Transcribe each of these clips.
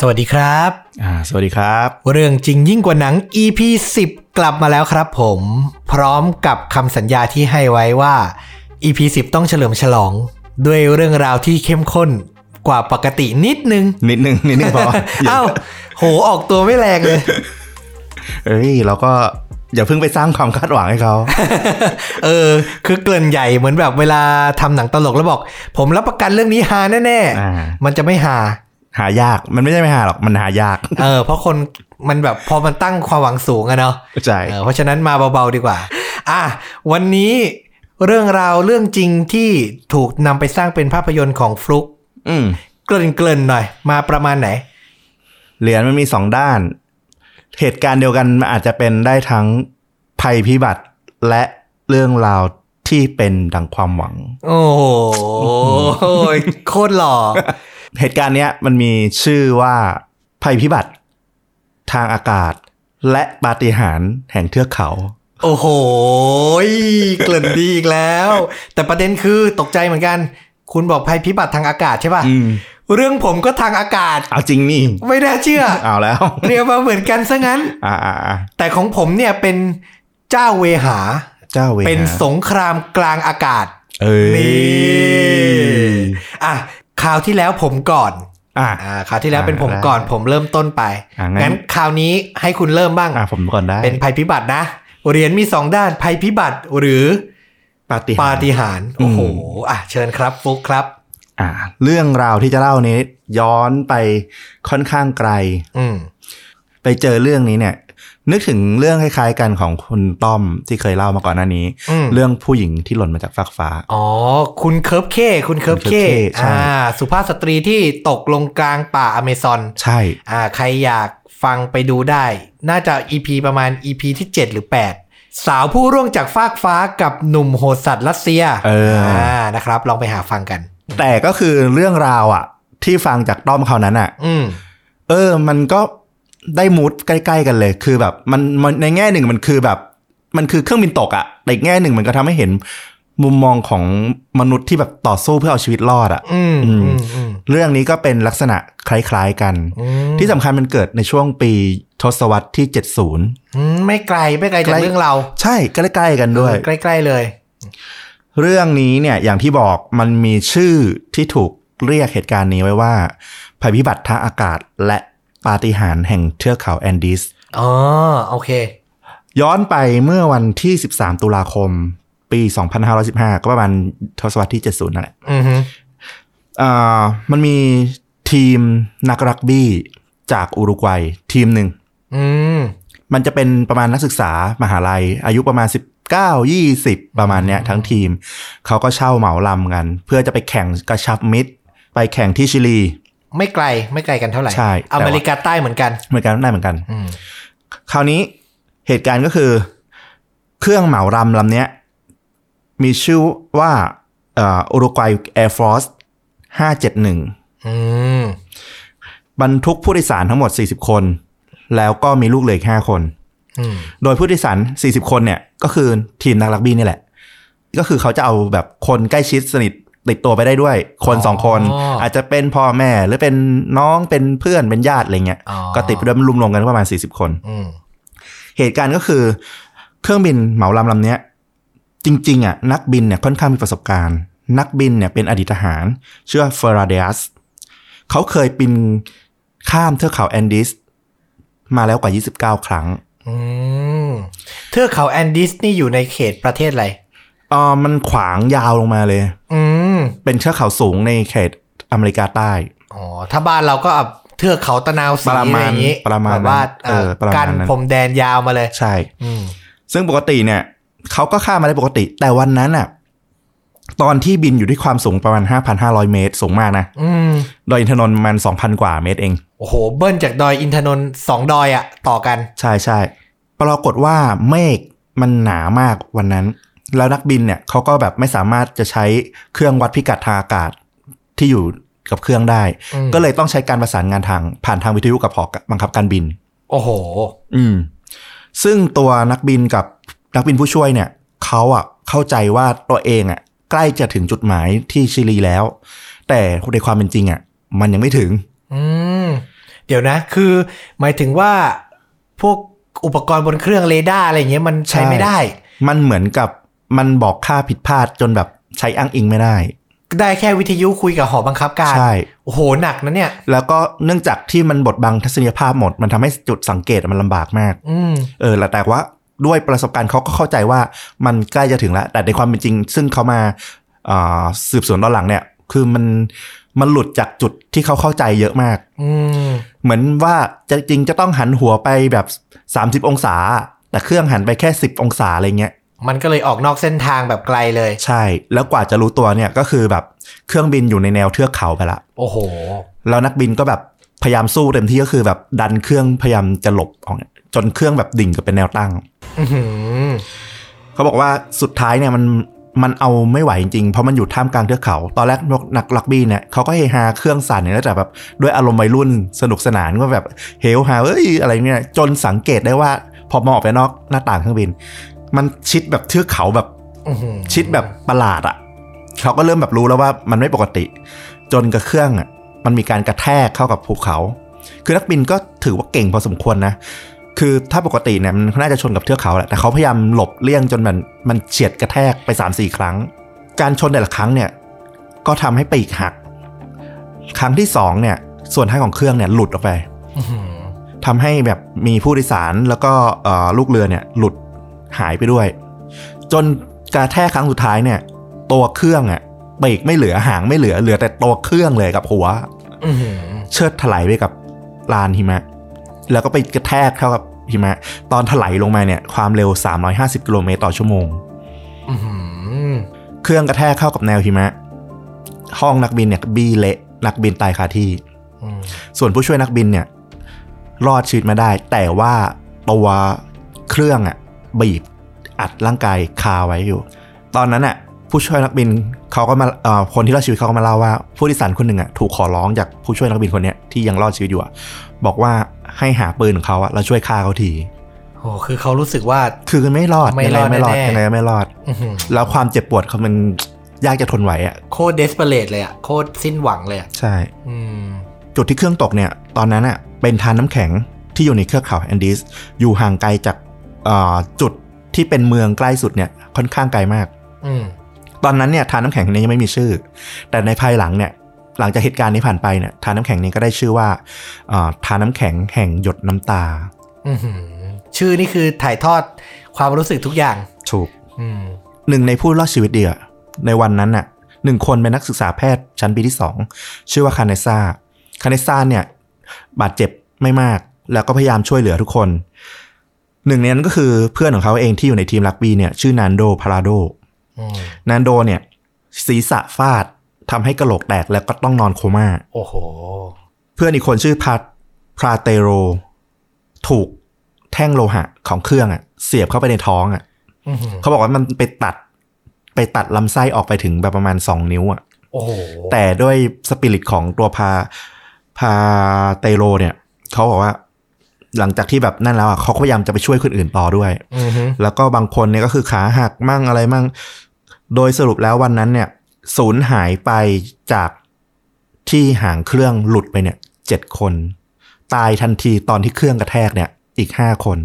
สวัสดีครับอ่าสวัสดีครับ เรื่องจริงยิ่งกว่าหนัง EP 10 กลับมาแล้วครับผม พร้อมกับคำสัญญาที่ให้ไว้ว่า EP 10 ต้องเฉลิมฉลอง ด้วยเรื่องราวที่เข้มข้นกว่าปกตินิดนึง นิดนึง นิดนึงพอ เอ้า โหออกตัวไม่แรงเลย เอ้ยเราก็อย่าเพิ่งไปสร้างความคาดหวังให้เขา เออ คือเกริ่นใหญ่เหมือนแบบเวลาทำหนังตลกแล้วบอก ผมรับประกันเรื่องนี้ฮาแน่อ่าๆมันจะไม่ฮา หายากมันไม่ใช่ไม่หาหรอกมันหายาก เออเพราะคนมันแบบพอมันตั้งความหวังสูงอะเนาะใช่เออเพราะฉะนั้นมาเบาๆดีกว่า อะวันนี้เรื่องราวเรื่องจริงที่ถูกนำไปสร้างเป็นภาพยนตร์ของฟลุกอืมเกริ่นๆหน่อย มาประมาณไหน เหรียญมันมีสองด้าน เหตุการณ์เดียวกันมันอาจจะเป็นได้ทั้งภัยพิบัติและเรื่องราวที่เป็นดังความหวัง โอ้โหโคตรหล่อ เหตุการณ์เนี้ยมันมีชื่อว่าภัยพิบัติ ทางอากาศ และปาฏิหาริย์แห่งเทือกเขา โอ้โหเกริ่นดีอีกแล้ว แต่ประเด็นคือตกใจเหมือนกัน คุณบอกภัยพิบัติทางอากาศใช่ป่ะอืมเรื่องผมก็ทางอากาศ เอาจริงนี่ ไม่น่าเชื่อ เอาแล้วเรียกมาเหมือนกันซะงั้น อ่าอ่าอ่าแต่ของผมเนี่ยเป็นเจ้าเวหา เจ้าเวหา เป็นสงครามกลางอากาศ เอ้ยนี่อะ คราวที่แล้วผมก่อนอะอ่าคราวที่แล้วอ่าเป็นผมได้ก่อน ผมเริ่มต้นไปอ่างั้นงั้นคราวนี้ให้คุณเริ่มบ้างอะผมก่อนได้ เป็นภัยพิบัตินะเหรียญมีสองด้านภัยพิบัติหรือปาฏิปาหาริย์ฏิหาริย์โอ้โหอะเชิญครับฟุกครับ อ่า เรื่องราวที่จะเล่านี้ย้อนไปค่อนข้างไกล อืมไปเจอเรื่องนี้เนี่ย นึกถึงเรื่องคล้ายๆกันของคุณต้อมที่เคยเล่ามาก่อนหน้านี้อืมเรื่องผู้หญิงที่หล่นมาจากฟากฟ้า อ๋อ คุณเคิร์ฟเค คุณเคิร์ฟเคคุณเคิร์ฟเคใช่อ่าสุภาพสตรีที่ตกลงกลางป่าอเมซอน ใช่อ่าใครอยากฟังไปดูได้ น่าจะ EP ประมาณ EP ที่ 7 หรือ 8 สาวผู้ร่วงจากฟากฟ้ากับหนุ่มโหดสัตว์รัสเซียเอออ่านะครับ ลองไปหาฟังกัน แต่ก็คือเรื่องราวอะที่ฟังจากต้อมเขานั้นอะอืมเออ มันก็ ได้มูดใกล้ ๆ กันเลย คือแบบมันมันในแง่หนึ่งมันคือแบบ มันคือเครื่องบินตกอะแต่อีกแง่หนึ่งมันก็ทำให้เห็นมุมมองของมนุษย์ที่แบบต่อสู้เพื่อเอาชีวิตรอดอะอืมอืมอืมอืมเรื่องนี้ก็เป็นลักษณะคล้าย ๆกันอืมที่สำคัญมันเกิดในช่วงปีทศวรรษที่ 70อืมไม่ไกลไม่ไกลจากใกล้เรื่องเรา ใช่ใกล้ๆกันด้วย ใกล้ ๆเลย เรื่องนี้เนี่ยอย่างที่บอกมันมีชื่อที่ถูกเรียกเหตุการณ์นี้ไว้ว่า ภัยพิบัติทางอากาศและ ปาฏิหาริย์แห่งเทือกเขาแอนดีสอ๋อโอเค ย้อนไปเมื่อวันที่ 13 ตุลาคม ปี 2515 ก็ประมาณทศวรรษที่ 70 นั่นแหละอือฮึอ่ามันมีทีมนักรักบี้จากอุรุกวัยทีมหนึ่งอืมมันจะเป็นประมาณนักศึกษามหาลัย อายุประมาณ 19 20 ประมาณเนี้ยทั้งทีม เขาก็เช่าเหมาลำกัน เพื่อจะไปแข่งกระชับมิตร ไปแข่งที่ชิลี ไม่ไกลไม่ไกลกันเท่าไหร่ใช่แต่ว่าอเมริกาใต้เหมือนกันเหมือนกันได้เหมือนกันอืมคราวนี้เหตุการณ์ก็คือ เครื่องเหมารำลำเนี้ย มีชื่อว่าเอ่ออุรุกวัย Air Force 571อืมบรรทุกผู้โดยสารทั้งหมด 40 คน แล้วก็มีลูกเรืออีก5คนอืมโดยผู้โดยสาร 40 คนเนี่ย ก็คือทีมนักรักบี้นี่แหละ ก็คือเขาจะเอาแบบคนใกล้ชิดสนิท ติดตัวไปได้ด้วย คนสองคน อาจจะเป็นพ่อแม่หรือเป็นน้องเป็นเพื่อนเป็นญาติอะไรเงี้ยอ๋อก็ติดไปด้วยรวมๆกันประมาณ40คนอืมเหตุการณ์ก็คือ เครื่องบินเหมาลำลำเนี้ย จริง ๆอะนักบินเนี่ยค่อนข้างมีประสบการณ์ นักบินเนี่ยเป็นอดีตทหารชื่อว่าเฟอราเดสเขาเคยบินข้ามเทือกเขาแอนดีสมาแล้วกว่า 29 ครั้งอืมเทือกเขาแอนดิสนี่อยู่ในเขตประเทศอะไรเออมันขวางยาวลงมาเลย อืม เป็นเทือกเขาสูงในเขตอเมริกาใต้ อ๋อ ถ้าบ้านเราก็เอาเทือกเขาตะนาวสีประอะมาไรณอย่างนี้ประมาณแบบว่านั้นเออประมาณกันนั้นผมแดนยาวมาเลย ใช่อืมซึ่งปกติเนี่ยเขาก็ข้ามมาได้ปกติ แต่วันนั้นอะ ตอนที่บินอยู่ที่ความสูงประมาณ 5,500 เมตร สูงมากนะอืมดอยอินทนนท์ประมัน 2,000 กว่าเมตรเอง โอ้โห เบิ้ลจากดอยอินทนนท์สองดอยอะต่อกัน ใช่ใช่ปรากฏว่าเมฆมันหนามากวันนั้น แล้วนักบินเนี่ยเขาก็แบบไม่สามารถจะใช้เครื่องวัดพิกัดทางอากาศที่อยู่กับเครื่องได้อืมก็เลยต้องใช้การประสานงานทางผ่านทางวิทยุกับหอบังคับการบิน โอ้โห อืม ซึ่งตัวนักบินกับนักบินผู้ช่วยเนี่ยเขาอะเข้าใจว่าตัวเองอะ ใกล้จะถึงจุดหมายที่ชิลีแล้ว แต่ในความเป็นจริงอะ มันยังไม่ถึง อืม เดี๋ยวนะ คือหมายถึงว่าพวกอุปกรณ์บนเครื่องเรดาร์อะไรอย่างเงี้ยมันใช้ไม่ได้ มันเหมือนกับ มันบอกค่าผิดพลาดจนแบบใช้อ้างอิงไม่ได้ ได้แค่วิทยุคุยกับหอบังคับการใช่โอ้โหหนักนะเนี่ย แล้วก็เนื่องจากที่มันบดบังทัศนียภาพหมด มันทำให้จุดสังเกตมันลำบากมากอืมเออแล้วแต่ว่าด้วยประสบการณ์เขาก็เข้าใจว่ามันใกล้จะถึงแล้ว แต่ในความเป็นจริง ซึ่งเขามาอ่าสืบสวนตอนหลังเนี่ย คือมันมันหลุดจากจุดที่เขาเข้าใจเยอะมาก อืมเหมือนว่าจะจริงจะต้องหันหัวไปแบบ 30 องศา แต่เครื่องหันไปแค่ 10 องศาอะไรเงี้ย มันก็เลยออกนอกเส้นทางแบบไกลเลย ใช่ แล้วกว่าจะรู้ตัวเนี่ยก็คือแบบเครื่องบินอยู่ในแนวเทือกเขาไปละ โอ้โห แล้วนักบินก็แบบพยายามสู้เต็มที่ก็คือแบบดันเครื่องพยายามจะหลบออกเนี่ยจนเครื่องแบบดิ่งกับเป็นแนวตั้งอื้อหือเขาบอกว่าสุดท้ายเนี่ยมันมันเอาไม่ไหวจริงๆ เพราะมันอยู่ท่ามกลางเทือกเขา ตอนแรกนักลักบี้เนี่ยเขาก็เฮฮาเครื่องสั่นเนี่ยแล้วแต่แบบด้วยอารมณ์วัยรุ่นสนุกสนานก็แบบเฮลฮาเอ้ยอะไรเนี่ยจนสังเกตได้ว่า พอมองออกไปนอกหน้าต่างเครื่องบิน มันชิดแบบเทือกเขาแบบอื้อหือชิดแบบประหลาดอะ่ะเขาก็เริ่มแบบรู้แล้วว่ามันไม่ปกติ จนกับเครื่องอะ่ะ มันมีการกระแทกเข้ากับภูเขา คือนักบินก็ถือว่าเก่งพอสมควรนะคือถ้าปกติเนี่ยมันน่าจะชนกับเทือกเขาแหละแต่เขาพยายามหลบเลี่ยงจนมันมันเฉียดกระแทกไป3าสี่ครั้ง การชนแต่ละครั้งเนี่ย ก็ทำให้ปีกหัก ครั้งที่สองเนี่ย ส่วนท้ายของเครื่องเนี่ยหลุดออกไปอื้อหือทำให้แบบมีผู้โดยสารแล้วก็เอ่อลูกเรือเนี่ย หลุด หายไปด้วย จนกระแทกครั้งสุดท้ายเนี่ย ตัวเครื่องอะเบรกไม่เหลือหางไม่เหลือเหลือแต่ตัวเครื่องเลยกับหัวอื้อหือเชิดถลายไปกับลานหิมะ แล้วก็ไปกระแทกเข้ากับหิมะ ตอนถลายลงมาเนี่ย ความเร็ว 350 กิโลเมตรต่อชั่วโมงอื้อหือเครื่องกระแทกเข้ากับแนวหิมะ ห้องนักบินเนี่ยบีเละนักบินตายคาที่อืมส่วนผู้ช่วยนักบินเนี่ย รอดชีวิตมาได้ แต่ว่าตัวเครื่องอะ บีบอัดร่างกายคาไว้อยู่ ตอนนั้นอะผู้ช่วยนักบินเขาก็มาเอ่อคนที่รอดชีวิตเขาก็มาเล่าว่า ผู้โดยสารคนหนึ่งอะถูกขอร้องจากผู้ช่วยนักบินคนเนี้ยที่ยังรอดชีวิตอยู่อะบอกว่าให้หาปืนของเขาอะแล้วช่วยฆ่าเขาทีโอ้คือเขารู้สึกว่าคือไม่รอดไม่ยังรไงอดไม่รอดแน่ๆยังไงก็ไม่รอดอื้อหือแล้วความเจ็บปวดเขามันยากจะทนไหวอะโคตรเดสเปเรตเลยอะโคตรสิ้นหวังเลยอะใช่อืมจุดที่เครื่องตกเนี่ย ตอนนั้นอะเป็นทานน้ำแข็งที่อยู่ในเทือกเขาแอนดีสอยู่ห่างไกลจากเอ่อ จุดที่เป็นเมืองใกล้สุดเนี่ยค่อนข้างไกลมากอืมตอนนั้นเนี่ยทานน้ำแข็งนี้ยังไม่มีชื่อ แต่ในภายหลังเนี่ย หลังจากเหตุการณ์นี้ผ่านไปเนี่ยทานน้ำแข็งนี้ก็ได้ชื่อว่าเอ่อทานน้ำแข็งแห่งหยดน้ำตาอื้อหือชื่อนี่คือถ่ายทอดความรู้สึกทุกอย่างถูกอืมหนึ่งในผู้รอดชีวิตเดียในวันนั้นน่ะหนึ่งคนเป็นนักศึกษาแพทย์ชั้นปีที่สองชื่อว่าคาเนซ่าคาเนซ่าเนี่ย บาดเจ็บไม่มาก แล้วก็พยายามช่วยเหลือทุกคน หนึ่งในนั้นก็คือเพื่อนของเขาเองที่อยู่ในทีมรักบี้เนี่ยชื่อนานโดพาราโดอืมนานโดเนี่ยศีรษะฟาดทำให้กระโหลกแตกแล้วก็ต้องนอนโคม่า โอ้โห เพื่อนอีกคนชื่อพาพราเตโร ถูกแท่งโลหะของเครื่องอะเสียบเข้าไปในท้องอะอื้อหือเขาบอกว่ามันไปตัดไปตัดลำไส้ออกไปถึงแบบประมาณ2นิ้วอะโอ้โห แต่ด้วยสปิริตของตัวพาพาเตโรเนี่ย เขาบอกว่า หลังจากที่แบบนั่นแล้วอะเขาก็พยายามจะไปช่วยคนอื่นต่อด้วยอือหือแล้วก็บางคนเนี่ยก็คือขาหักมั่งอะไรมั่ง โดยสรุปแล้ววันนั้นเนี่ยศูนย์หายไปจากที่หางเครื่องหลุดไปเนี่ยเจ็ดคน ตายทันทีตอนที่เครื่องกระแทกเนี่ย อีกห้าคน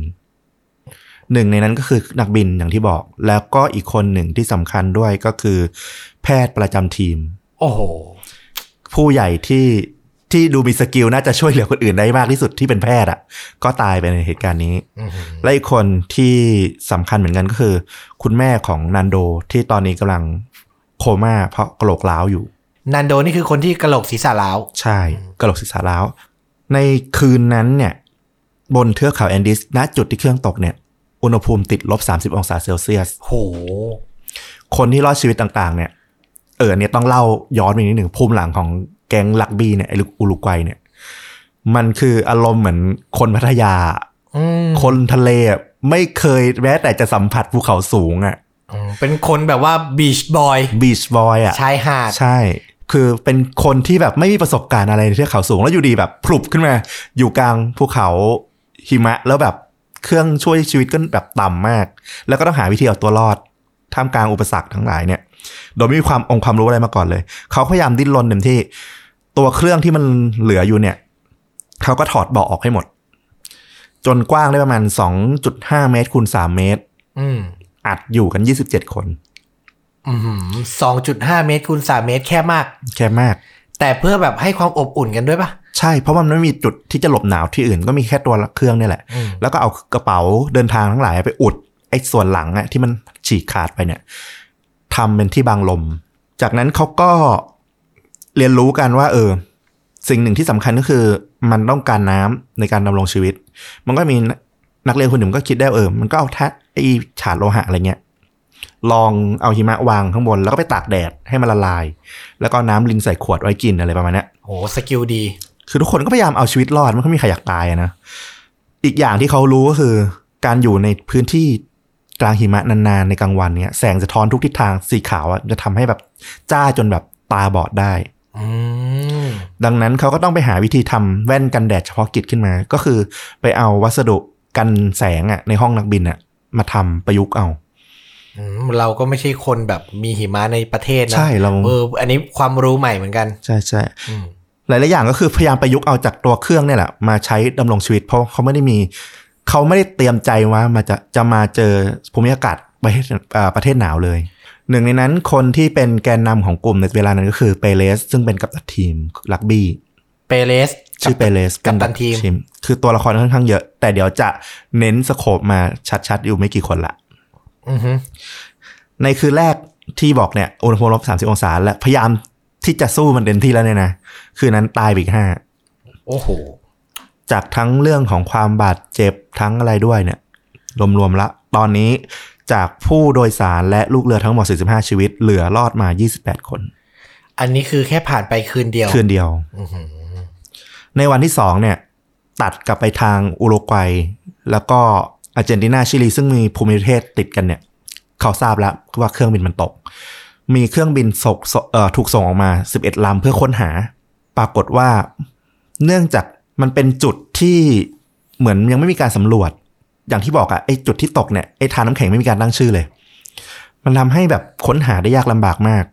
หนึ่งในนั้นก็คือนักบินอย่างที่บอก แล้วก็อีกคนหนึ่งที่สำคัญด้วยก็คือ แพทย์ประจำทีม โอ้โห ผู้ใหญ่ที่ ที่ดูมีสกิลน่าจะช่วยเหลือคนอื่นได้มากที่สุดที่เป็นแพทย์อะ ก็ตายไปในเหตุการณ์นี้อือหือและอีกคนที่สำคัญเหมือนกันก็คือ คุณแม่ของนันโดที่ตอนนี้กำลังโคม่าเพราะกระโหลกล้าวอยู่ นันโดนี่คือคนที่กระโหลกศีรษะล้าว ใช่กระโหลกศีรษะล้าว ในคืนนั้นเนี่ย บนเทือกเขาแอนดิสณจุดที่เครื่องตกเนี่ย อุณหภูมิติดลบ30องศาเซลเซียสโหคนที่รอดชีวิตต่าง ๆ เนี่ยเออเนี่ยต้องเล่าย้อนไปนิดหนึ่งภูมิหลังของ แก๊งลักบี้เนี่ยไอ้อุรุกวัยเนี่ย มันคืออารมณ์เหมือนคนพัทยาอืมคนทะเลอะไม่เคยแม้แต่จะสัมผัสภูเขาสูงอะ่ะอืมเป็นคนแบบว่าบีชบอยบีชบอยอะชายหาดใช่ คือเป็นคนที่แบบไม่มีประสบการณ์อะไรในเทือกเขาสูง แล้วอยู่ดีแบบพลุบขึ้นมา อยู่กลางภูเขาหิมะ แล้วแบบเครื่องช่วยชีวิตก็แบบต่ำมาก แล้วก็ต้องหาวิธีเอาตัวรอดท่ามกลางอุปสรรคทั้งหลายเนี่ย โดยไม่มีความองค์ความรู้อะไรมาก่อนเลย เขาพยายามดิ้นรนเต็มที่ ตัวเครื่องที่มันเหลืออยู่เนี่ย เขาก็ถอดเบาะออกให้หมด จนกว้างได้ประมาณ2.5เมตรคูณ3เมตรอืมอัดอยู่กัน27คนสองจุดห้าเมตรคูณสามเมตรแค่มาก แค่มาก แต่เพื่อแบบให้ความอบอุ่นกันด้วยปะใช่ เพราะมันไม่มีจุดที่จะหลบหนาวที่อื่นก็มีแค่ตัวเครื่องเนี่ยแหละอืมแล้วก็เอากระเป๋าเดินทางทั้งหลายไปอุดไอ้ส่วนหลังอะที่มันฉีกขาดไปเนี่ย ทำเป็นที่บังลม จากนั้นเขาก็เรียนรู้กันว่า เออ สิ่งหนึ่งที่สำคัญก็คือ มันต้องการน้ำในการดำรงชีวิต มันก็มีนักเรียนคนหนึ่งก็คิดได้เออ มันก็เอาแท้ไอ้ฉาดโลหะอะไรเงี้ย ลองเอาหิมะวางข้างบน แล้วก็ไปตากแดดให้มันละลาย แล้วก็น้ำลิงใส่ขวดไว้กินอะไรประมาณนี้ยโหสกิลดี คือทุกคนก็พยายามเอาชีวิตรอด มันก็ไม่มีใครอยากตายนะ อีกอย่างที่เขารู้ก็คือ การอยู่ในพื้นที่ กลางหิมะนานๆในกลางวันเนี้ยแสงสะท้อนทุกทิศทางสีขาวอะจะทำให้แบบจ้าจนแบบตาบอดได้อืมดังนั้นเขาก็ต้องไปหาวิธีทำแว่นกันแดดเฉพาะกิจขึ้นมา ก็คือไปเอาวัสดุกันแสงอะในห้องนักบินอะมาทำประยุกต์เอาอืมเราก็ไม่ใช่คนแบบมีหิมะในประเทศนะใช่เราเอออันนี้ความรู้ใหม่เหมือนกัน ใช่ใช่อืมหลายๆอย่างก็คือพยายามประยุกต์เอาจากตัวเครื่องเนี่ยแหละมาใช้ดำรงชีวิต เพราะเขาไม่ได้มี เขาไม่ได้เตรียมใจว่ามาจะจะมาเจอภูมิอากาศประเทศอ่าประเทศหนาวเลย หนึ่งในนั้นคนที่เป็นแกนนำของกลุ่มในเวลานั้นก็คือเปเลสซึ่งเป็นกัปตันทีมลักบี้เปเรสชื่อเปเลสกัปตันทีม คือตัวละครค่อนข้างเยอะ แต่เดี๋ยวจะเน้นสโคปมาชัดๆ อยู่ไม่กี่คนละอือฮึในคืนแรกที่บอกเนี่ยอุณหภูมิลบสามสิบองศาและพยายามที่จะสู้มันเต็มที่แล้วเนี่ยนะ คืนนั้นตายไปอีกห้าโอ้โห จากทั้งเรื่องของความบาดเจ็บทั้งอะไรด้วยเนี่ย รวมๆละตอนนี้จากผู้โดยสารและลูกเรือทั้งหมด 45 ชีวิต เหลือรอดมา 28 คน อันนี้คือแค่ผ่านไปคืนเดียว คืนเดียวอื้อหือในวันที่สองเนี่ย ตัดกลับไปทางอุรุกวัย แล้วก็อาร์เจนตินาชิลีซึ่งมีภูมิประเทศติดกันเนี่ย เขาทราบแล้วว่าเครื่องบินมันตก มีเครื่องบินสกเอ่อถูกส่งออกมา 11ลำเพื่อค้นหา ปรากฏว่า เนื่องจาก มันเป็นจุดที่เหมือนยังไม่มีการสำรวจ อย่างที่บอกอะไอ้จุดที่ตกเนี่ยไอ้ทานน้ำแข็งไม่มีการตั้งชื่อเลย มันทำให้แบบค้นหาได้ยากลำบากมาก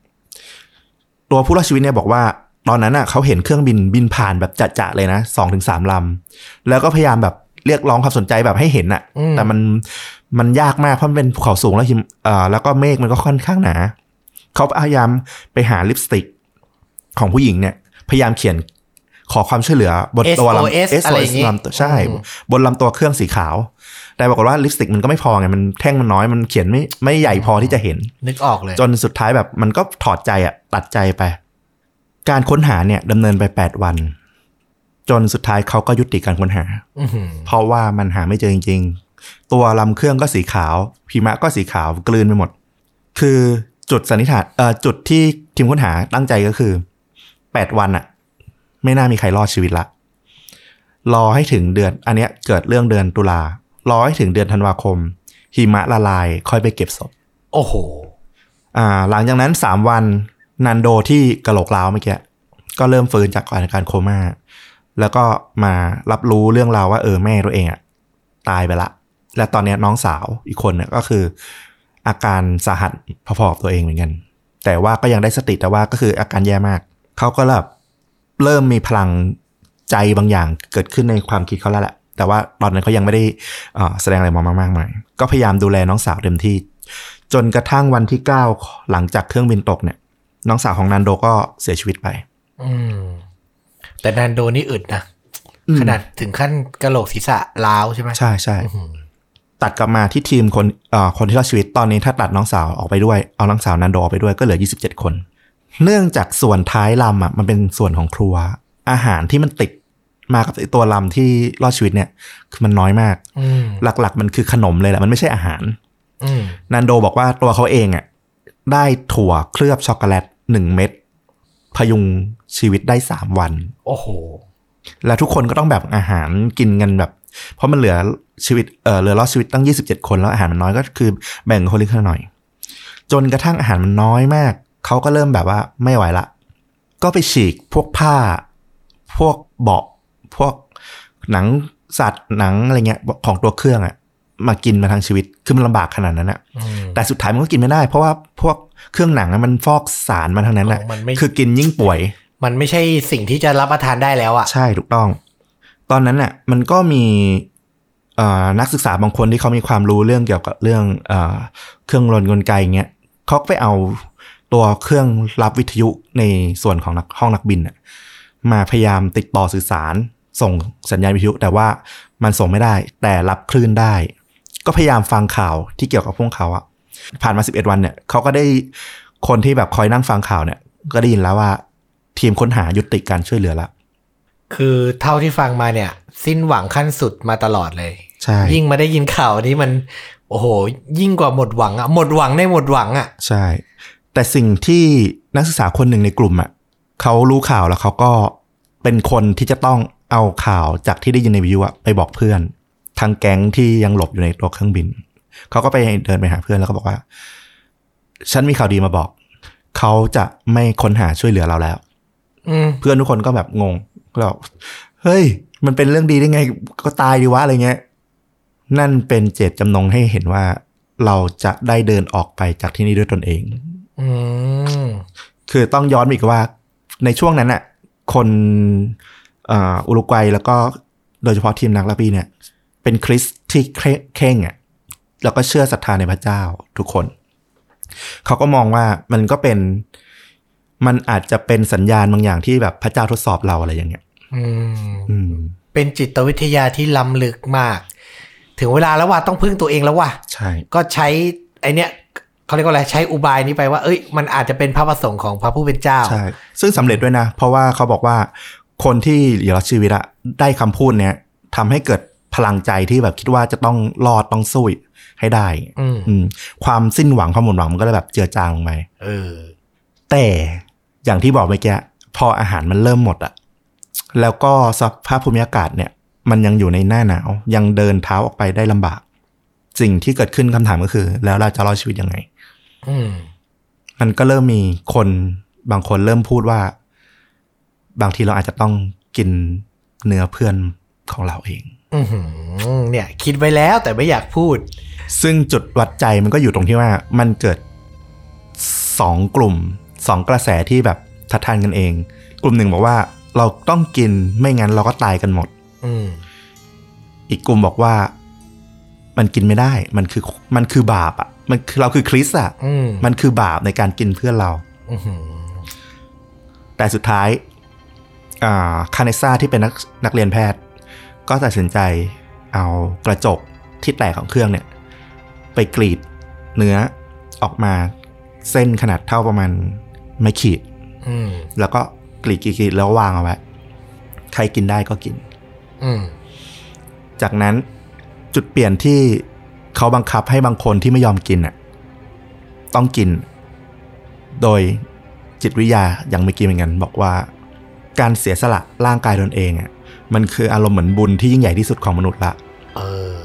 ตัวผู้รอดชีวิตเนี่ยบอกว่าตอนนั้นอะเขาเห็นเครื่องบินบินผ่านแบบจะๆเลยนะสองถึงสามลำแล้วก็พยายามแบบเรียกร้องความสนใจแบบให้เห็นอะอืมแต่มันมันยากมากเพราะมันเป็นภูเขาสูงแล้วหิมเอ่อแล้วก็เมฆมันก็ค่อนข้างหนาเขาพยายามไปหาลิปสติกของผู้หญิงเนี่ย พยายามเขียน ขอความช่วยเหลือบนตัวลำ SOS อะไรอย่างงี้ลำตัวใช่อืมบนลำตัวเครื่องสีขาว แต่ปรากฏว่าลิปสติกมันก็ไม่พอไง มันแท่งมันน้อยมันเขียนไม่ไม่ใหญ่พอที่จะเห็น นึกออกเลย จนสุดท้ายแบบมันก็ถอดใจอะตัดใจไป การค้นหาเนี่ยดำเนินไป 8 วัน จนสุดท้ายเขาก็ยุติการค้นหาอื้อหือเพราะว่ามันหาไม่เจอจริง ๆ ตัวลำเครื่องก็สีขาวพิมะก็สีขาวกลืนไปหมด คือจุดสันนิษฐานเอ่อจุดที่ทีมค้นหาตั้งใจก็คือ 8 วันอะ ไม่น่ามีใครรอดชีวิตละ รอให้ถึงเดือน อันเนี้ยเกิดเรื่องเดือนตุลารอให้ถึงเดือนธันวาคม หิมะละลาย ค่อยไปเก็บศพ โอ้โห อ่า หลังจากนั้นสามวันนันโดที่กระโหลกร้าวเมื่อกี้ก็เริ่มฟื้นจากอาการโคม่าแล้วก็มารับรู้เรื่องราวว่าเออแม่ตัวเองอะตายไปละ และตอนเนี้ยน้องสาวอีกคนเนี่ยก็คือ อาการสาหัสพอๆกับตัวเองเหมือนกัน แต่ว่าก็ยังได้สติแต่ว่าก็คืออาการแย่มาก เขาก็แบบ เริ่มมีพลังใจบางอย่างเกิดขึ้นในความคิดเขาแล้วแหละแต่ว่าตอนนั้นเขายังไม่ได้อ่าแสดงอะไรมามากมายก็พยายามดูแลน้องสาวเต็มที่ จนกระทั่งวันที่ 9 หลังจากเครื่องบินตกเนี่ย น้องสาวของนันโดก็เสียชีวิตไป อืมแต่นันโดนี่อึดนะอืมขนาดถึงขั้นกระโหลกศีรษะล้าวใช่ไหมใช่ใช่อื้อหือตัดกลับมาที่ทีมคนเอ่อคนที่รอดชีวิตตอนนี้ถ้าตัดน้องสาวออกไปด้วยเอาน้องสาวนันโดออกไปด้วยก็เหลือ 27 คน เนื่องจากส่วนท้ายลำอะมันเป็นส่วนของครัว อาหารที่มันติดมากับไอ้ตัวลำที่รอดชีวิตเนี่ย คือมันน้อยมากอืมหลักๆ มันคือขนมเลยแหละมันไม่ใช่อาหารอืมนันโดบอกว่าตัวเขาเองอะได้ถั่วเคลือบช็อกโกแลตหนึ่งเม็ดพยุงชีวิตได้สามวัน โอ้โห แล้วทุกคนก็ต้องแบบอาหารกินกันแบบ เพราะมันเหลือชีวิตเออเหลือรอดชีวิตตั้ง27คนแล้วอาหารมันน้อยก็คือแบ่งคนละครึ่งหน่อย จนกระทั่งอาหารมันน้อยมาก เขาก็เริ่มแบบว่าไม่ไหวละ ก็ไปฉีกพวกผ้า พวกเบาะพวกหนังสัตว์หนังอะไรเงี้ยของตัวเครื่องอะมากินมาทางชีวิตคือมันลำบากขนาดนั้นอะอืมแต่สุดท้ายมันก็กินไม่ได้ เพราะว่าพวกเครื่องหนังอะมันฟอกสารมาทางนั้นอะอ๋อมันไม่คือกินยิ่งป่วย มันไม่ใช่สิ่งที่จะรับประทานได้แล้วอะใช่ถูกต้อง ตอนนั้นน่ะมันก็มีเอ่อนักศึกษาบางคนที่เขามีความรู้เรื่องเกี่ยวกับเรื่องเออเครื่องรนกลไกเงี้ยเขาก็ไปเอา ตัวเครื่องรับวิทยุในส่วนของนักห้องนักบินน่ะมาพยายามติดต่อสื่อสาร ส่งสัญญาณวิทยุ แต่ว่ามันส่งไม่ได้ แต่รับคลื่นได้ ก็พยายามฟังข่าวที่เกี่ยวกับพวกเขาอะผ่านมา 11 วันเนี่ยเขาก็ได้คนที่แบบคอยนั่งฟังข่าวเนี่ย ก็ได้ยินแล้วว่า ทีมค้นหายุติการช่วยเหลือละคือเท่าที่ฟังมาเนี่ย สิ้นหวังขั้นสุดมาตลอดเลยใช่ยิ่งมาได้ยินข่าวนี้มัน โอ้โห ยิ่งกว่าหมดหวังอะหมดหวังในหมดหวังอะใช่ แต่สิ่งที่นักศึกษาคนหนึ่งในกลุ่มอะเขารู้ข่าวแล้วเขาก็เป็นคนที่จะต้องเอาข่าวจากที่ได้ยินในวิทยุอะไปบอกเพื่อน ทางแก๊งที่ยังหลบอยู่ในตัวเครื่องบิน เขาก็ไปเดินไปหาเพื่อนแล้วก็บอกว่า ฉันมีข่าวดีมาบอก เขาจะไม่ค้นหาช่วยเหลือเราแล้วอืมเพื่อนทุกคนก็แบบงงก็แบบเฮ้ย มันเป็นเรื่องดีได้ไง ก็ตายดีวะอะไรเงี้ย นั่นเป็นเจตจำนงให้เห็นว่าเราจะได้เดินออกไปจากที่นี่ด้วยตนเองอืม คือต้องย้อนไปอีกว่า ในช่วงนั้นน่ะคนอ่าอุรุกวัยแล้วก็โดยเฉพาะทีมนักรักบี้เนี่ย เป็นคริสต์ที่เคร่เคร่งอะแล้วก็เชื่อศรัทธาในพระเจ้าทุกคน เขาก็มองว่ามันก็เป็นมันอาจจะเป็นสัญญาณบางอย่างที่แบบพระเจ้าทดสอบเราอะไรอย่างเงี้ยอืมอืมเป็นจิตวิทยาที่ล้ำลึกมาก ถึงเวลาแล้วว่าต้องพึ่งตัวเองแล้วว่ะใช่ ก็ใช้ไอเนี้ย เขาเรียกว่าอะไรใช้อุบายนี้ไปว่าเอ้ยมันอาจจะเป็นพระประสงค์ของพระผู้เป็นเจ้าใช่ซึ่งสำเร็จด้วยนะ เพราะว่าเขาบอกว่าคนที่เหลือชีวิตอะได้คำพูดเนี้ยทำให้เกิดพลังใจที่แบบคิดว่าจะต้องรอดต้องสู้ให้ได้ อืมอืมความสิ้นหวังความหมดหวังมันก็เลยแบบเจือจางลงไปเออ แต่อย่างที่บอกเมื่อกี้พออาหารมันเริ่มหมดอะแล้วก็สภาพภูมิอากาศเนี่ย มันยังอยู่ในหน้าหนาว ยังเดินเท้าออกไปได้ลำบาก สิ่งที่เกิดขึ้นคำถามก็คือ แล้วเราจะรอดชีวิตยังไงอื มมันก็เริ่มมีคนบางคนเริ่มพูดว่า บางทีเราอาจจะต้องกินเนื้อเพื่อนของเราเองอือหือเนี่ย คิดไว้แล้วแต่ไม่อยากพูด ซึ่งจุดวัดใจมันก็อยู่ตรงที่ว่า มันเกิดสองกลุ่มสองกระแสที่แบบทัดทานกันเอง กลุ่มหนึ่งบอกว่าเราต้องกินไม่งั้นเราก็ตายกันหมด อืมอีกกลุ่มบอกว่า มันกินไม่ได้ มันคือมันคือบาปอะ มันคือเราคือคริสต์อะอืมมันคือบาปในการกินเพื่อนเราอือหือแต่สุดท้ายอ่าคาเนซ่าที่เป็นนักนักเรียนแพทย์ ก็ตัดสินใจเอากระจกที่แตกของเครื่องเนี่ย ไปกรีดเนื้อออกมาเส้นขนาดเท่าประมาณไม้ขีดอืมแล้วก็กรีดกรีดกรีดแล้ววางเอาไว้ใครกินได้ก็กินอืมจากนั้นจุดเปลี่ยนที่ เขาบังคับให้บางคนที่ไม่ยอมกินอะต้องกิน โดยจิตวิทยาอย่างเมื่อกี้เหมือนกันบอกว่า การเสียสละร่างกายตนเองอะมันคืออารมณ์เหมือนบุญที่ยิ่งใหญ่ที่สุดของมนุษย์ละเออ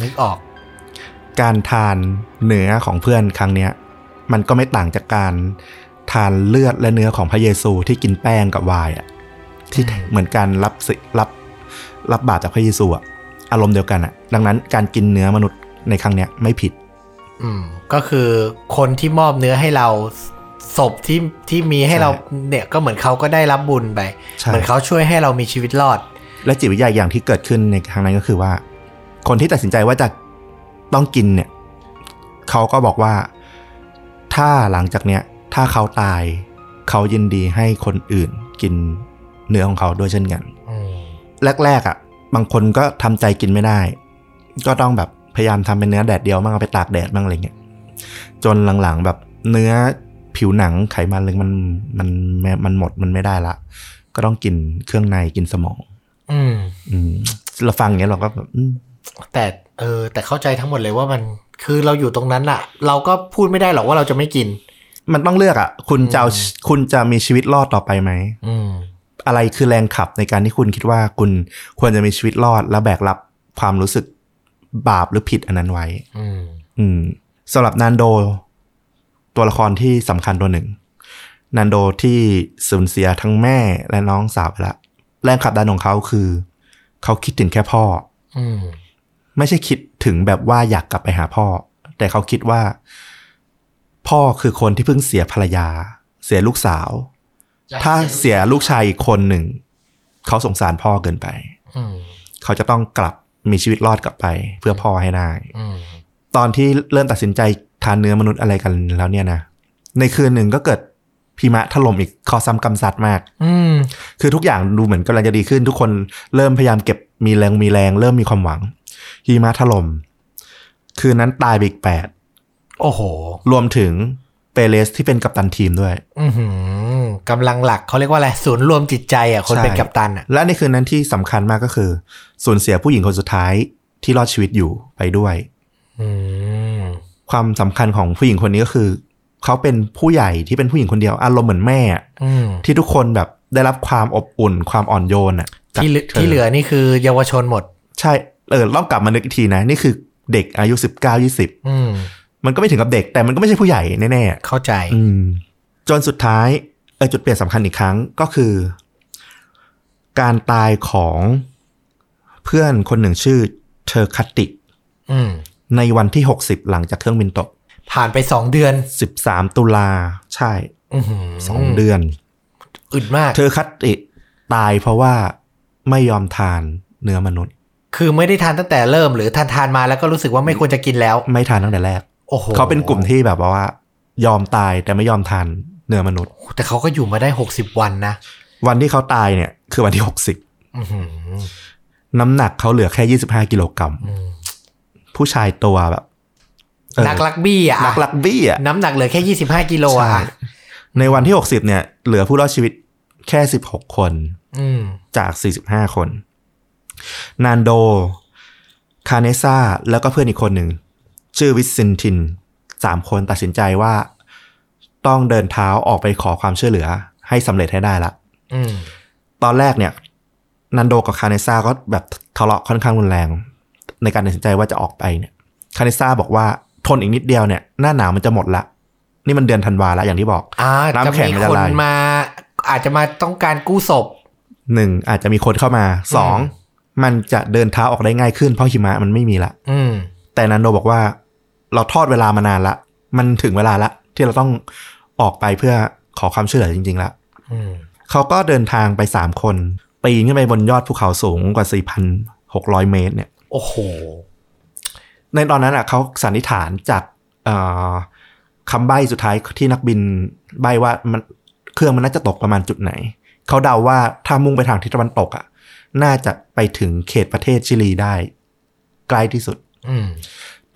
นึกออก การทานเนื้อของเพื่อนครั้งเนี้ย มันก็ไม่ต่างจากการทานเลือดและเนื้อของพระเยซูที่กินแป้งกับไวน์อะที่อืมเหมือนการรับสิรับรับบาปจากพระเยซูอะอารมณ์เดียวกันอะ ดังนั้นการกินเนื้อมนุษย์ ในครั้งเนี้ยไม่ผิด อืมก็คือคนที่มอบเนื้อให้เราศพที่ที่มีให้ใช่เราเนี่ยก็เหมือนเขาก็ได้รับบุญไปใช่เหมือนเขาช่วยให้เรามีชีวิตรอด และจิตวิทยาอย่างที่เกิดขึ้นในครั้งนั้นก็คือว่า คนที่ตัดสินใจว่าจะต้องกินเนี่ยเขาก็บอกว่า ถ้าหลังจากเนี้ยถ้าเขาตายเขายินดีให้คนอื่นกินเนื้อของเขาด้วยเช่นกันอืมแรกๆอะ่ะ บางคนก็ทำใจกินไม่ได้ ก็ต้องแบบ พยายามทำเป็นเนื้อแดดเดียวมั่งเอาไปตากแดดมั่งอะไรเงี้ยจนหลังๆแบบเนื้อผิวหนังไขมันเลยมันมันมันมันหมดมันไม่ได้ละ ก็ต้องกินเครื่องในกินสมอง อืม อืมเราฟังอย่างเงี้ยเราก็แบบอืมแต่เออ แต่เข้าใจทั้งหมดเลยว่ามันคือเราอยู่ตรงนั้นอะเราก็พูดไม่ได้หรอกว่าเราจะไม่กิน มันต้องเลือกอะคุณจะเอาคุณจะมีชีวิตรอดต่อไปไหมอืมอะไรคือแรงขับในการที่คุณคิดว่าคุณควรจะมีชีวิตรอดและแบกรับความรู้สึก บาปหรือผิดอันนั้นไว้อืมอืมสำหรับนันโด ตัวละครที่สำคัญตัวหนึ่งนันโดที่สูญเสียทั้งแม่และน้องสาวไปละแรงขับดันของเขาคือ เขาคิดถึงแค่พ่อ อืมไม่ใช่คิดถึงแบบว่าอยากกลับไปหาพ่อ แต่เขาคิดว่า พ่อคือคนที่เพิ่งเสียภรรยา เสียลูกสาว ถ้าเสียลูกชายอีกคนหนึ่ง เขาสงสารพ่อเกินไปอืมเขาจะต้องกลับ มีชีวิตรอดกลับไป เพื่อพ่อให้ได้อืมตอนที่เริ่มตัดสินใจทานเนื้อมนุษย์อะไรกันแล้วเนี่ยนะในคืนหนึ่งก็เกิดพิมะถล่มอีกคอซ้ำกำซัดมาก อืมคือทุกอย่างดูเหมือนกำลังจะดีขึ้น ทุกคนเริ่มพยายามเก็บมีแรงมีแรง เริ่มมีความหวังหิมะถล่มคืนนั้นตายไปอีกแปดโอ้โห รวมถึง เปเรสที่เป็นกัปตันทีมด้วยอือหือกำลังหลักเขาเรียกว่าอะไรศูนย์รวมจิตใจอะคนใช่เป็นกัปตันอะและในคืนนั้นที่สำคัญมากก็คือ สูญเสียผู้หญิงคนสุดท้ายที่รอดชีวิตอยู่ไปด้วยอืมความสำคัญของผู้หญิงคนนี้ก็คือ เขาเป็นผู้ใหญ่ที่เป็นผู้หญิงคนเดียวอารมณ์เหมือนแม่อะอืมที่ทุกคนแบบได้รับความอบอุ่นความอ่อนโยนอะจากที่เหลือธที่เหลือนี่คือเยาวชนหมด ใช่เออต้องกลับมานึกอีกทีนะ นี่คือเด็กอายุสิบเก้ายี่สิบอื มมันก็ไม่ถึงกับเด็ก แต่มันก็ไม่ใช่ผู้ใหญ่แน่ๆอะเข้าใจ อืม จนสุดท้ายเออจุดเปลี่ยนสำคัญอีกครั้งก็คือ การตายของเพื่อนคนหนึ่งชื่อเทอร์คัตติอืมในวันที่60หลังจากเครื่องบินตก ผ่านไปสองเดือน13ตุลาใช่อือหือสองเดือน อึดมากเทอร์คัตติตายเพราะว่าไม่ยอมทานเนื้อมนุษย์ คือไม่ได้ทานตั้งแต่เริ่มหรือทานทานมาแล้วก็รู้สึกว่าไม่ควรจะกินแล้ว ไม่ทานตั้งแต่แรกโอ้โห เขาเป็นกลุ่มที่แบบว่ายอมตายแต่ไม่ยอมทานเนื้อมนุษย์ แต่เขาก็อยู่มาได้หกสิบวันนะ วันที่เขาตายเนี่ย คือวันที่อือหือ60น้ำหนักเขาเหลือแค่25กิโลกรัมอืมผู้ชายตัวแบบเออนักลักบี้อะนักลักบี้อะน้ำหนักเหลือแค่ยี่สิบห้ากิโลอะใช่ในวันที่60เนี่ย เหลือผู้รอดชีวิตแค่16คนอืมจาก45คน นานโด คาเนซาแล้วก็เพื่อนอีกคนหนึ่ง ชื่อวิสซินทินสามคนตัดสินใจว่า ต้องเดินเท้าออกไปขอความช่วยเหลือ ให้สำเร็จให้ได้ละอืมตอนแรกเนี่ย นันโดกับคาเนซาก็แบบทะเลาะค่อนข้างรุนแรง ในการตัดสินใจว่าจะออกไปเนี่ยคาเนซาบอกว่าทนอีกนิดเดียวเนี่ย หน้าหนาวมันจะหมดละ นี่มันเดือนธันวาแล้วอย่างที่บอกอ่าน้ำจะแข็งมีมันจะคนลายมา อาจจะมาต้องการกู้ศพหนึ่งอาจจะมีคนเข้ามาสองมันจะเดินเท้าออกได้ง่ายขึ้นเพราะหิมะมันไม่มีละอืมแต่นันโดบอกว่า เราทอดเวลามานานละ มันถึงเวลาละ ที่เราต้องออกไปเพื่อขอความช่วยเหลือจริง ๆ ละอืมเขาก็เดินทางไปสามคนปีนขึ้นไปบนยอดภูเขาสูงกว่า 4,600 เมตร เนี่ย โอ้โห ในตอนนั้นอะเขาสันนิษฐานจากเอ่อคำใบ้สุดท้ายที่นักบินใบ้ว่ามันเครื่องมันน่าจะตกประมาณจุดไหน เขาเดาว่าถ้ามุ่งไปทางทิศตะวันตกอะ น่าจะไปถึงเขตประเทศชิลีได้ ใกล้ที่สุดอืม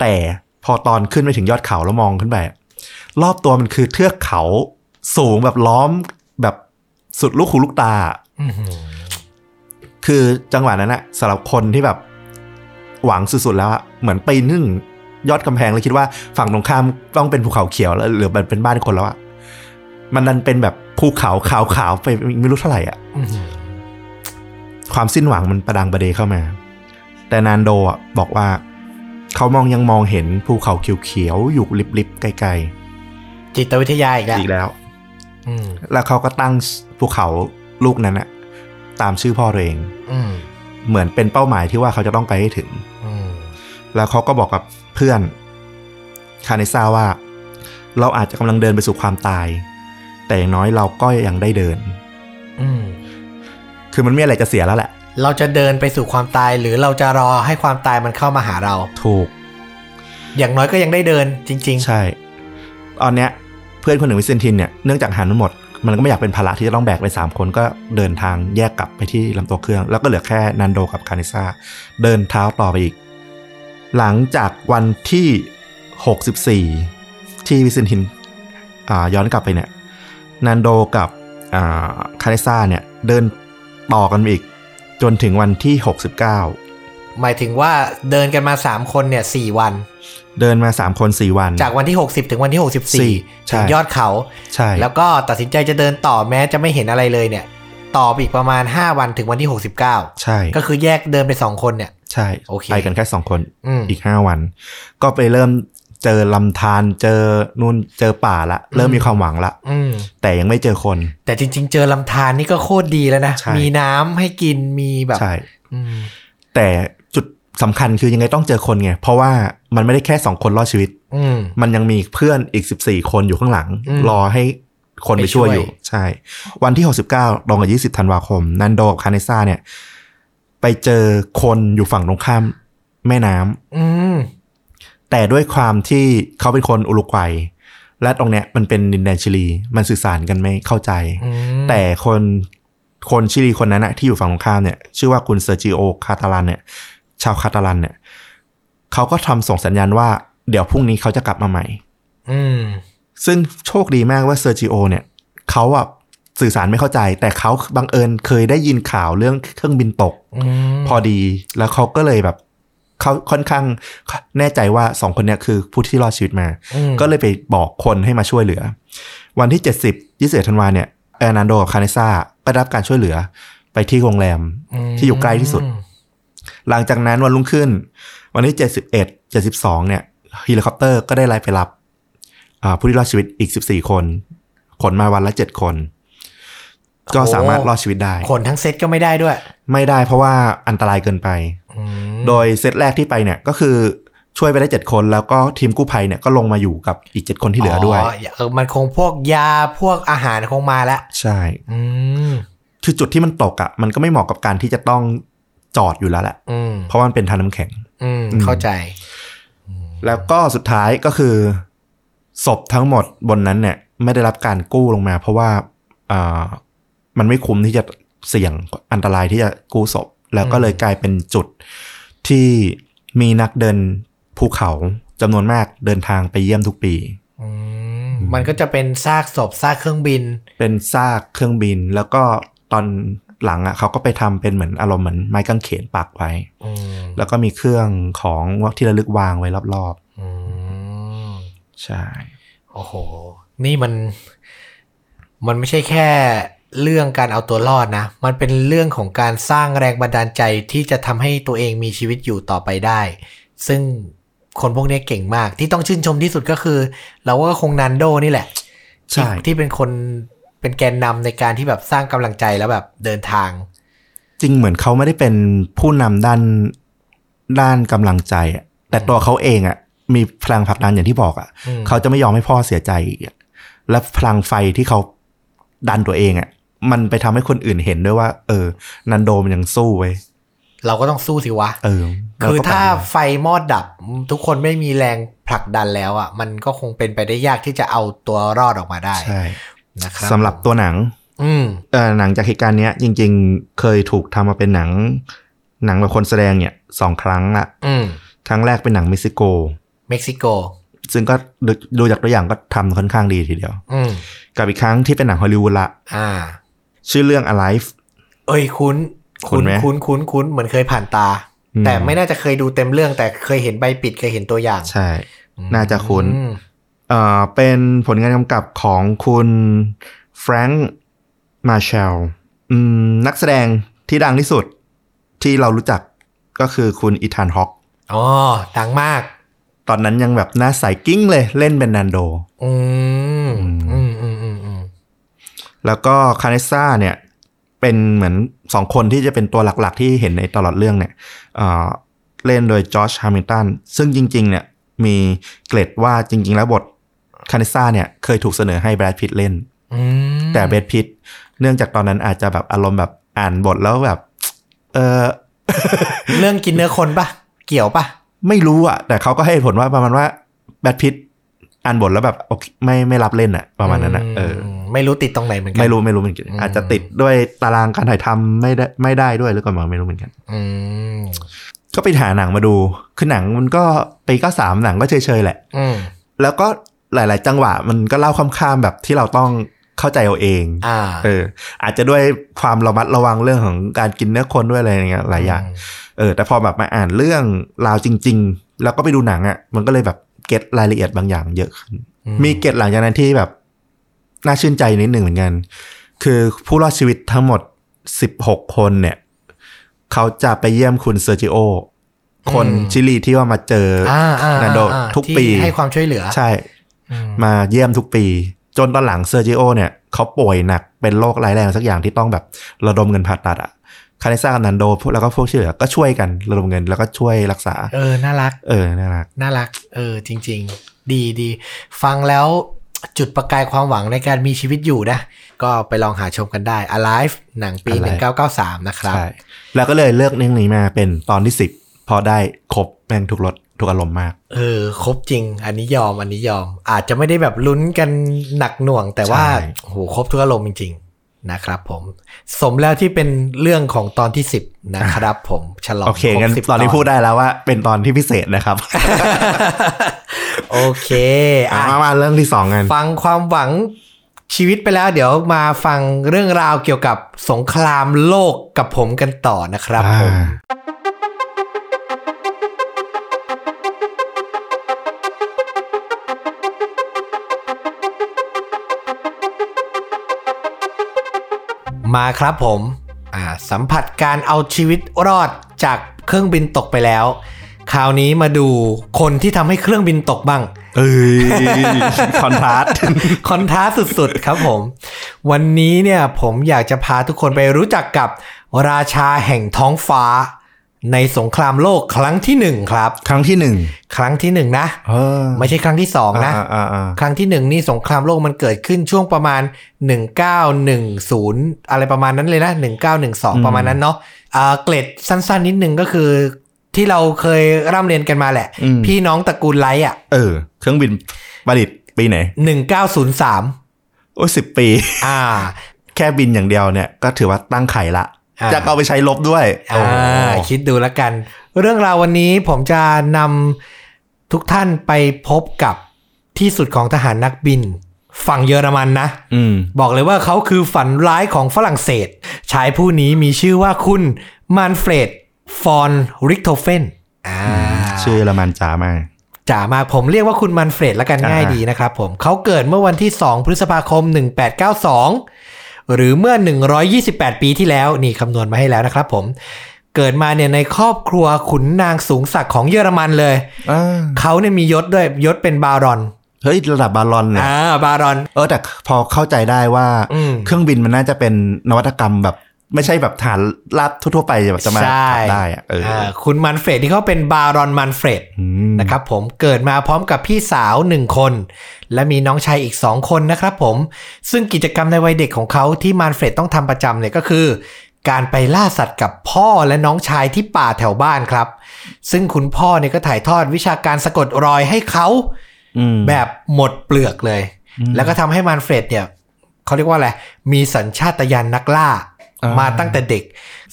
แต่ พอตอนขึ้นไปถึงยอดเขาแล้วมองขึ้นไปอะรอบตัวมันคือเทือกเขาสูงแบบล้อมแบบสุดลูกหูลูกตาอืมคือจังหวะนั้นอะสำหรับคนที่แบบ หวังสุดๆแล้วอะเหมือนปีนขึ้นยอดกำแพงแล้วคิดว่าฝั่งตรงข้ามต้องเป็นภูเขาเขียวแล้วหรือมันเป็นบ้านคนแล้วอะมันดันเป็นแบบภูเขาขาวๆไปไม่รู้เท่าไหร่อะอืมความสิ้นหวังมันประดังประเดเข้ามา แต่นานโดอะบอกว่า เขามองยังมองเห็นภูเขาเขียวๆอยู่ลิบๆไกลจิตวิทยาอีกๆแล้วอีกแล้วอืมแล้วเขาก็ตั้งภูเขาลูกนั้นอะตามชื่อพ่อตัวเองอืมเหมือนเป็นเป้าหมายที่ว่าเขาจะต้องไปให้ถึงอืมแล้วเขาก็บอกกับเพื่อนคาเนซ่าว่า เราอาจจะกำลังเดินไปสู่ความตาย แต่อย่างน้อยเราก็ยังได้เดินอืมคือมันไม่มีอะไรจะเสียแล้วแหละ เราจะเดินไปสู่ความตายหรือเราจะรอให้ความตายมันเข้ามาหาเรา ถูก อย่างน้อยก็ยังได้เดินจริงใช่ ตอนเนี้ยเพื่อนคนหนึ่งวิเซนตินเนี่ยเนื่องจากหันมันหมด มันก็ไม่อยากเป็นภาระที่จะต้องแบกไปสามคนก็เดินทางแยกกลับไปที่ลำตัวเครื่อง แล้วก็เหลือแค่นันโดกับคาเนซ่าเดินเท้าต่อไปอีก หลังจากวันที่ 64 ที่วิเซนตินอ่าย้อนกลับไปเนี่ยนันโดกับอ่าคาเนซ่าเนี่ยเดินต่อกันไปอีก จนถึงวันที่ 69ๆหมายถึงว่าเดินกันมาสามคนเนี่ยสี่วัน เดินมา 3 คน 4 วัน จากวันที่ 60 ถึงวันที่สี่64ใช่ถึงยอดเขา ใช่ แล้วก็ตัดสินใจจะเดินต่อแม้จะไม่เห็นอะไรเลยเนี่ย ต่อไปอีกประมาณ 5 วันถึงวันที่ 69 ใช่ ก็คือแยกเดินไป 2 คนเนี่ย ใช่ โอเค ไปกันแค่สองคนอืมอีกห้าวัน ก็ไปเริ่ม เจอลำธารเจอนู่นเจอป่าละ เริ่มมีความหวังละอืมแต่ยังไม่เจอคน แต่จริง ๆ เจอลำธารนี่ก็โคตรดีแล้วนะใช่มีน้ำให้กินมีแบบใช่อืมแต่จุดสำคัญคือยังไงต้องเจอคนไง เพราะว่ามันไม่ได้แค่สองคนรอดชีวิตอืมมันยังมีเพื่อนอีกสิบสี่คนอยู่ข้างหลังอืมรอให้คนไปไปช่ช่ววยยอยู่ ใช่ วันที่หกสิบเก้าตรงกับยี่สิบธันวาคม นันโดกับคาเนซ่าเนี่ย ไปเจอคนอยู่ฝั่งตรงข้ามแม่น้ำอืม แต่ด้วยความที่เขาเป็นคนอุรุกวัย และตรงเนี้ยมันเป็นดินแดนชิลี มันสื่อสารกันไม่เข้าใจอืมแต่คนคนชิลีคนนั้นนะที่อยู่ฝั่งตรงข้ามเนี่ย ชื่อว่าคุณเซอร์จิโอคาตาลันเนี่ย ชาวคาตาลันเนี่ยเขาก็ทำส่งสัญญาณว่า เดี๋ยวพรุ่งนี้เขาจะกลับมาใหม่ อืมซึ่งโชคดีมากว่าเซอร์จิโอเนี่ยเขาอะสื่อสารไม่เข้าใจ แต่เขาบังเอิญเคยได้ยินข่าวเรื่องเครื่องบินตกอืมพอดีแล้วเขาก็เลยแบบ เขาค่อนข้างแน่ใจว่าสองคนเนี้ยคือผู้ที่รอดชีวิตมาอืมก็เลยไปบอกคนให้มาช่วยเหลือ วันที่ 70 21ธันวาเนี่ยเออนันโดกับคาเนซ่าก็ได้รับการช่วยเหลือไปที่โรงแรมที่อยู่ใกล้ที่สุด หลังจากนั้นวันรุ่งขึ้น วันที่ 71 72 เนี่ยเฮลิคอปเตอร์ก็ได้ไล่ไปรับอ่าผู้ที่รอดชีวิตอีก 14 คนขนมาวันละ 7 คน ก็สามารถรอดชีวิตได้ขนทั้งเซตก็ไม่ได้ด้วย ไม่ได้เพราะว่าอันตรายเกินไปอืม โดยเซตแรกที่ไปเนี่ยก็คือช่วยไปได้เจ็ดคนแล้วก็ทีมกู้ภัยเนี่ยก็ลงมาอยู่กับอีกเจ็ดคนที่เหลือด้วยเออมันคงพวกยาพวกอาหารคงมาแล้ว ใช่อืมคือจุดที่มันตกอะ่ะ มันก็ไม่เหมาะกับการที่จะต้องจอดอยู่แล้วแหละอืมเพราะว่ามันเป็นทางน้ำแข็งอืมอืมเข้าใจ แล้วก็สุดท้ายก็คือศพทั้งหมดบนนั้นเนี่ย ไม่ได้รับการกู้ลงมา เพราะว่าอ่ามันไม่คุ้มที่จะเสี่ยงอันตรายที่จะกู้ศพ แล้วก็เลยกลายเป็นจุด ที่มีนักเดินภูเขาจำนวนมากเดินทางไปเยี่ยมทุกปีอืมมันก็จะเป็นซากศพซากเครื่องบิน เป็นซากเครื่องบิน แล้วก็ตอนหลังอะเขาก็ไปทำเป็นเหมือนอารมณ์เหมือนไม้กางเขนปักไว้อืมแล้วก็มีเครื่องของที่ระลึกวางไว้รอบอืมๆใช่ โอ้โห นี่มัน มันไม่ใช่แค่ เรื่องการเอาตัวรอดนะ มันเป็นเรื่องของการสร้างแรงบันดาลใจที่จะทำให้ตัวเองมีชีวิตอยู่ต่อไปได้ ซึ่งคนพวกนี้เก่งมาก ที่ต้องชื่นชมที่สุดก็คือ เราว่าก็คงนันโดนี่แหละใช่ที่ที่เป็นคนเป็นแกนนำในการที่แบบสร้างกำลังใจแล้วแบบเดินทาง จริงเหมือนเขาไม่ได้เป็นผู้นำด้านด้านกำลังใจอะแต่ตัวเขาเองอะมีพลังผลักดันอย่างที่บอกอะอืมเขาจะไม่ยอมให้พ่อเสียใจอีกอะและพลังไฟที่เขาดันตัวเองอะ มันไปทำให้คนอื่นเห็นด้วยว่า เออ นันโดมันยังสู้เว้ยเราก็ต้องสู้สิวะเออคือเรก็ถ้าไปไฟมอดดับ ทุกคนไม่มีแรงผลักดันแล้วอะ มันก็คงเป็นไปได้ยากที่จะเอาตัวรอดออกมาได้ใช่นะครับสำหรับตัวหนัง อืมเออหนังจากเหตุการณ์เนี้ย จริง ๆ เคยถูกทำมาเป็นหนัง หนังแบบคนแสดงเนี่ยสองครั้งละอืมครั้งแรกเป็นหนังเม็กซิโก เม็กซิโก ซึ่งก็ดูดูจากตัวอย่างก็ทำค่อนข้างดีทีเดียว อืมกับอีกครั้งที่เป็นหนังฮอลลีวูดละอ่า ชื่อเรื่อง Alive เอ้ยคุ้นคุ้นไหมคุ้นคุ้นคุ้นเหมือนเคยผ่านตาอืมแต่ไม่น่าจะเคยดูเต็มเรื่อง แต่เคยเห็นใบปิดเคยเห็นตัวอย่าง ใช่ น่าจะคุ้นอืมเอ่อเป็นผลงานกำกับของคุณแฟรงค์มาเชลอืมนักแสดงที่ดังที่สุดที่เรารู้จักก็คือคุณอีธานฮอกอ๋อ ดังมาก ตอนนั้นยังแบบหน้าใสกิ้งเลยเล่นเป็นนันโด อืมอืมอืมอืมอืมอืม แล้วก็คาเนซ่าเนี่ยเป็นเหมือนสองคนที่จะเป็นตัวหลักๆ ที่เห็นในตลอดเรื่องเนี่ยเอ่อเล่นโดยจอร์จฮามิลตันซึ่งจริง ๆ เนี่ยมีเกร็ดว่าจริง ๆ แล้วบทคาเนซ่าเนี่ยเคยถูกเสนอให้แบรดพิตเล่นอืมแต่แบรดพิตเนื่องจากตอนนั้นอาจจะแบบอารมณ์แบบอ่านบทแล้วแบบ เออเรื่องกินเนื้อคนปะเกี่ยวปะไม่รู้อะ แต่เขาก็ให้เหตุผลว่าประมาณว่าแบรดพิตอ่านบทแล้วแบบโอเคไม่ไม่รับเล่นอะ ประมาณนั้นอะเออม ไม่รู้ติดตรงไหนเหมือนกัไม่รู้ไม่รู้เหมือนกันอืมอาจจะติดด้วยตารางการถ่ายทำไม่ได้ไม่ได้ด้วยหรือเปล่าไม่รู้เหมือนกัน อืมก็ไปหาหนังมาดู คือหนังมันก็ปีก็สามหนังก็เฉยๆแหละอืมแล้วก็หลาย ๆ จังหวะมันก็เล่าข้ามๆแบบที่เราต้องเข้าใจเอาเองอ่าเออ อาจจะด้วยความระมัดระวังเรื่องของการกินเนื้อคนด้วยอะไรอย่างเงี้ยหลายอย่าง เออ แต่พอแบบมาอ่านเรื่องราวจริง ๆ แล้วก็ไปดูหนังอะ่ะ มันก็เลยแบบ get รายละเอียดบางอย่างเยอะขึ้นอืมมีเกร็ดหลังจากนั้นที่แบบ น่าชื่นใจนิดหนึ่งเหมือนกัน คือผู้รอดชีวิตทั้งหมด 16 คนเนี่ย เขาจะไปเยี่ยมคุณเซอร์จิโอ คนชิลีที่ว่ามาเจอออ่าอ่านันโดอ่าทุกที่ไปให้ความช่วยเหลือ ใช่อืมมาเยี่ยมทุกปี จนตอนหลังเซอร์จิโอเนี่ยเขาป่วยหนักเป็นโรคร้ายแรงสักอย่างที่ต้องแบบระดมเงินผ่าตัดอะคาเนซ่ากับนันโดแล้วก็พวกที่เหลือก็ช่วยกันระดมเงินแล้วก็ช่วยรักษา เออ น่ารัก เออ น่ารัก น่ารัก เออ จริง ๆ ดีดี ฟังแล้ว จุดประกายความหวังในการมีชีวิตอยู่นะ ก็ไปลองหาชมกันได้ Alive หนังปี Alive 1993 นะครับ ใช่ แล้วก็เลยเลือกเรื่องนี้มาเป็นตอนที่สิบพอได้ครบแม่งทุกรสทุกอารมณ์มาก เออ ครบจริง อันนี้ยอม อันนี้ยอม อาจจะไม่ได้แบบลุ้นกันหนักหน่วง แต่ว่าใช่โอ้โหครบทุกอารมณ์จริงๆ นะครับผม สมแล้วที่เป็นเรื่องของตอนที่ 10 นะครับผมฉลองโอเคครบงั้น10ตอนนี้พูดได้แล้วว่า เป็นตอนที่พิเศษนะครับ โอเคอะอะมามาเรื่องที่สองกัน ฟังความหวังชีวิตไปแล้วเดี๋ยวมาฟังเรื่องราวเกี่ยวกับสงครามโลกกับผมกันต่อนะครับผม มาครับผมอ่าสัมผัสการเอาชีวิตรอดจากเครื่องบินตกไปแล้ว คราวนี้มาดูคนที่ทำให้เครื่องบินตกบ้าง เอ้ยคอนทราสต์คอนท้าสุดๆครับผม วันนี้เนี่ยผมอยากจะพาทุกคนไปรู้จักกับราชาแห่งท้องฟ้า ในสงครามโลกครั้งที่หนึ่งครับ ครั้งที่หนึ่งครั้งที่หนึ่งนะเออไม่ใช่ครั้งที่สองนะอ่าอ่าอ่าครั้งที่หนึ่งนี่สงครามโลกมันเกิดขึ้นช่วงประมาณ 1910 อะไรประมาณนั้นเลยนะ 1912 ประมาณนั้นเนาะอ่าเกร็ดสั้น ๆ นิดนึงก็คือที่เราเคยร่ำเรียนกันมาแหละ พี่น้องตระกูลไลท์อะเออ เครื่องบินประดิษฐ์ปีไหน 1903 โอ้สิบปี อ่า แค่บินอย่างเดียวเนี่ยก็ถือว่าตั้งไข่ละอ่า จะเอาไปใช้ลบด้วยอ่าคิดดูแล้วกัน เรื่องราววันนี้ผมจะนำทุกท่านไปพบกับที่สุดของทหารนักบิน ฝั่งเยอรมันนะอืมบอกเลยว่าเขาคือฝันร้ายของฝรั่งเศส ชายผู้นี้มีชื่อว่าคุณมานเฟรดฟอนริกโทเฟนอ่าชื่อเยอรมันจ๋ามากจ๋ามากผมเรียกว่าคุณมานเฟรดแล้วกันอ่าง่ายดีนะครับผมเขาเกิดเมื่อวันที่ 2 พฤษภาคม 1892 หรือเมื่อ 128 ปีที่แล้วนี่คำนวณมาให้แล้วนะครับผมเกิดมาเนี่ยในครอบครัวขุนนางสูงศักดิ์ของเยอรมันเลยอ่าเขาเนี่ยมียศด้วยยศเป็นบารอน เฮ้ยระดับบาลอนเนี่ยอ่าบารอน เออแต่พอเข้าใจได้ว่าอืมเครื่องบินมันน่าจะเป็นนวัตกรรมแบบ ไม่ใช่แบบฐานลาบทั่วๆไปแบบจะมาใช่ขับได้อะเอออาคุณมันเฟรดที่เขาเป็นบารอนมันเฟรดอืมนะครับผมเกิดมาพร้อมกับพี่สาวหนึ่งคน และมีน้องชายอีกสองคนนะครับผมซึ่งกิจกรรมในวัยเด็กของเขาที่มานเฟรดต้องทำประจำเนี่ยก็คือ การไปล่าสัตว์กับพ่อและน้องชายที่ป่าแถวบ้านครับ ซึ่งคุณพ่อเนี่ยก็ถ่ายทอดวิชาการสะกดรอยให้เขาอืมแบบหมดเปลือกเลย แล้วก็ทำให้มานเฟรดเนี่ยเขาเรียกว่าอะไรมีสัญชาตญาณนักล่าอ่า มาตั้งแต่เด็ก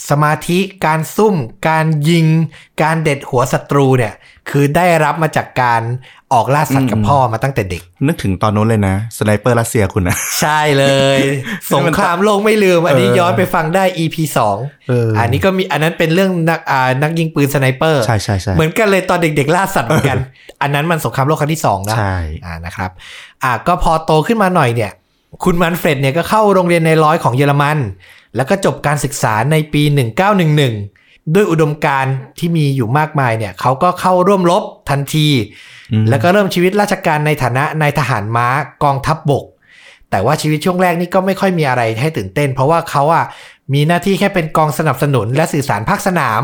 สมาธิการซุ่ม การยิง การเด็ดหัวศัตรูเนี่ย คือได้รับมาจากการออกล่าสัตว์กับพ่อมาตั้งแต่เด็ก นึกถึงตอนนู้นเลยนะสไนเปอร์รัสเซียคุณนะใช่เลย สงครามโลกไม่ลืม อันนี้เออย้อนไปฟังได้ EP สองเอออัอันนี้ก็มีอันนั้นเป็นเรื่องนักอ่านักยิงปืนสไนเปอร์ใช่ใช่ใช่เหมือนกันเลยตอนเด็ก ๆ ล่าสัตว์เหมือนกัน อันนั้นมันสงครามโลกครั้งที่สองนะใช่อ่านะครับ อ่าก็พอโตขึ้นมาหน่อยเนี่ยคุณมานเฟรดเนี่ยก็เข้าโรงเรียนนายร้อยของเยอรมัน แล้วก็จบการศึกษาในปี 1911 ด้วยอุดมการณ์ที่มีอยู่มากมายเนี่ยเขาก็เข้าร่วมรบทันทีอืมแล้วก็เริ่มชีวิตราชการในฐานะนายทหารม้ากองทัพบก แต่ว่าชีวิตช่วงแรกนี่ก็ไม่ค่อยมีอะไรให้ตื่นเต้น เพราะว่าเขาอะมีหน้าที่แค่เป็นกองสนับสนุนและสื่อสารภาคสนาม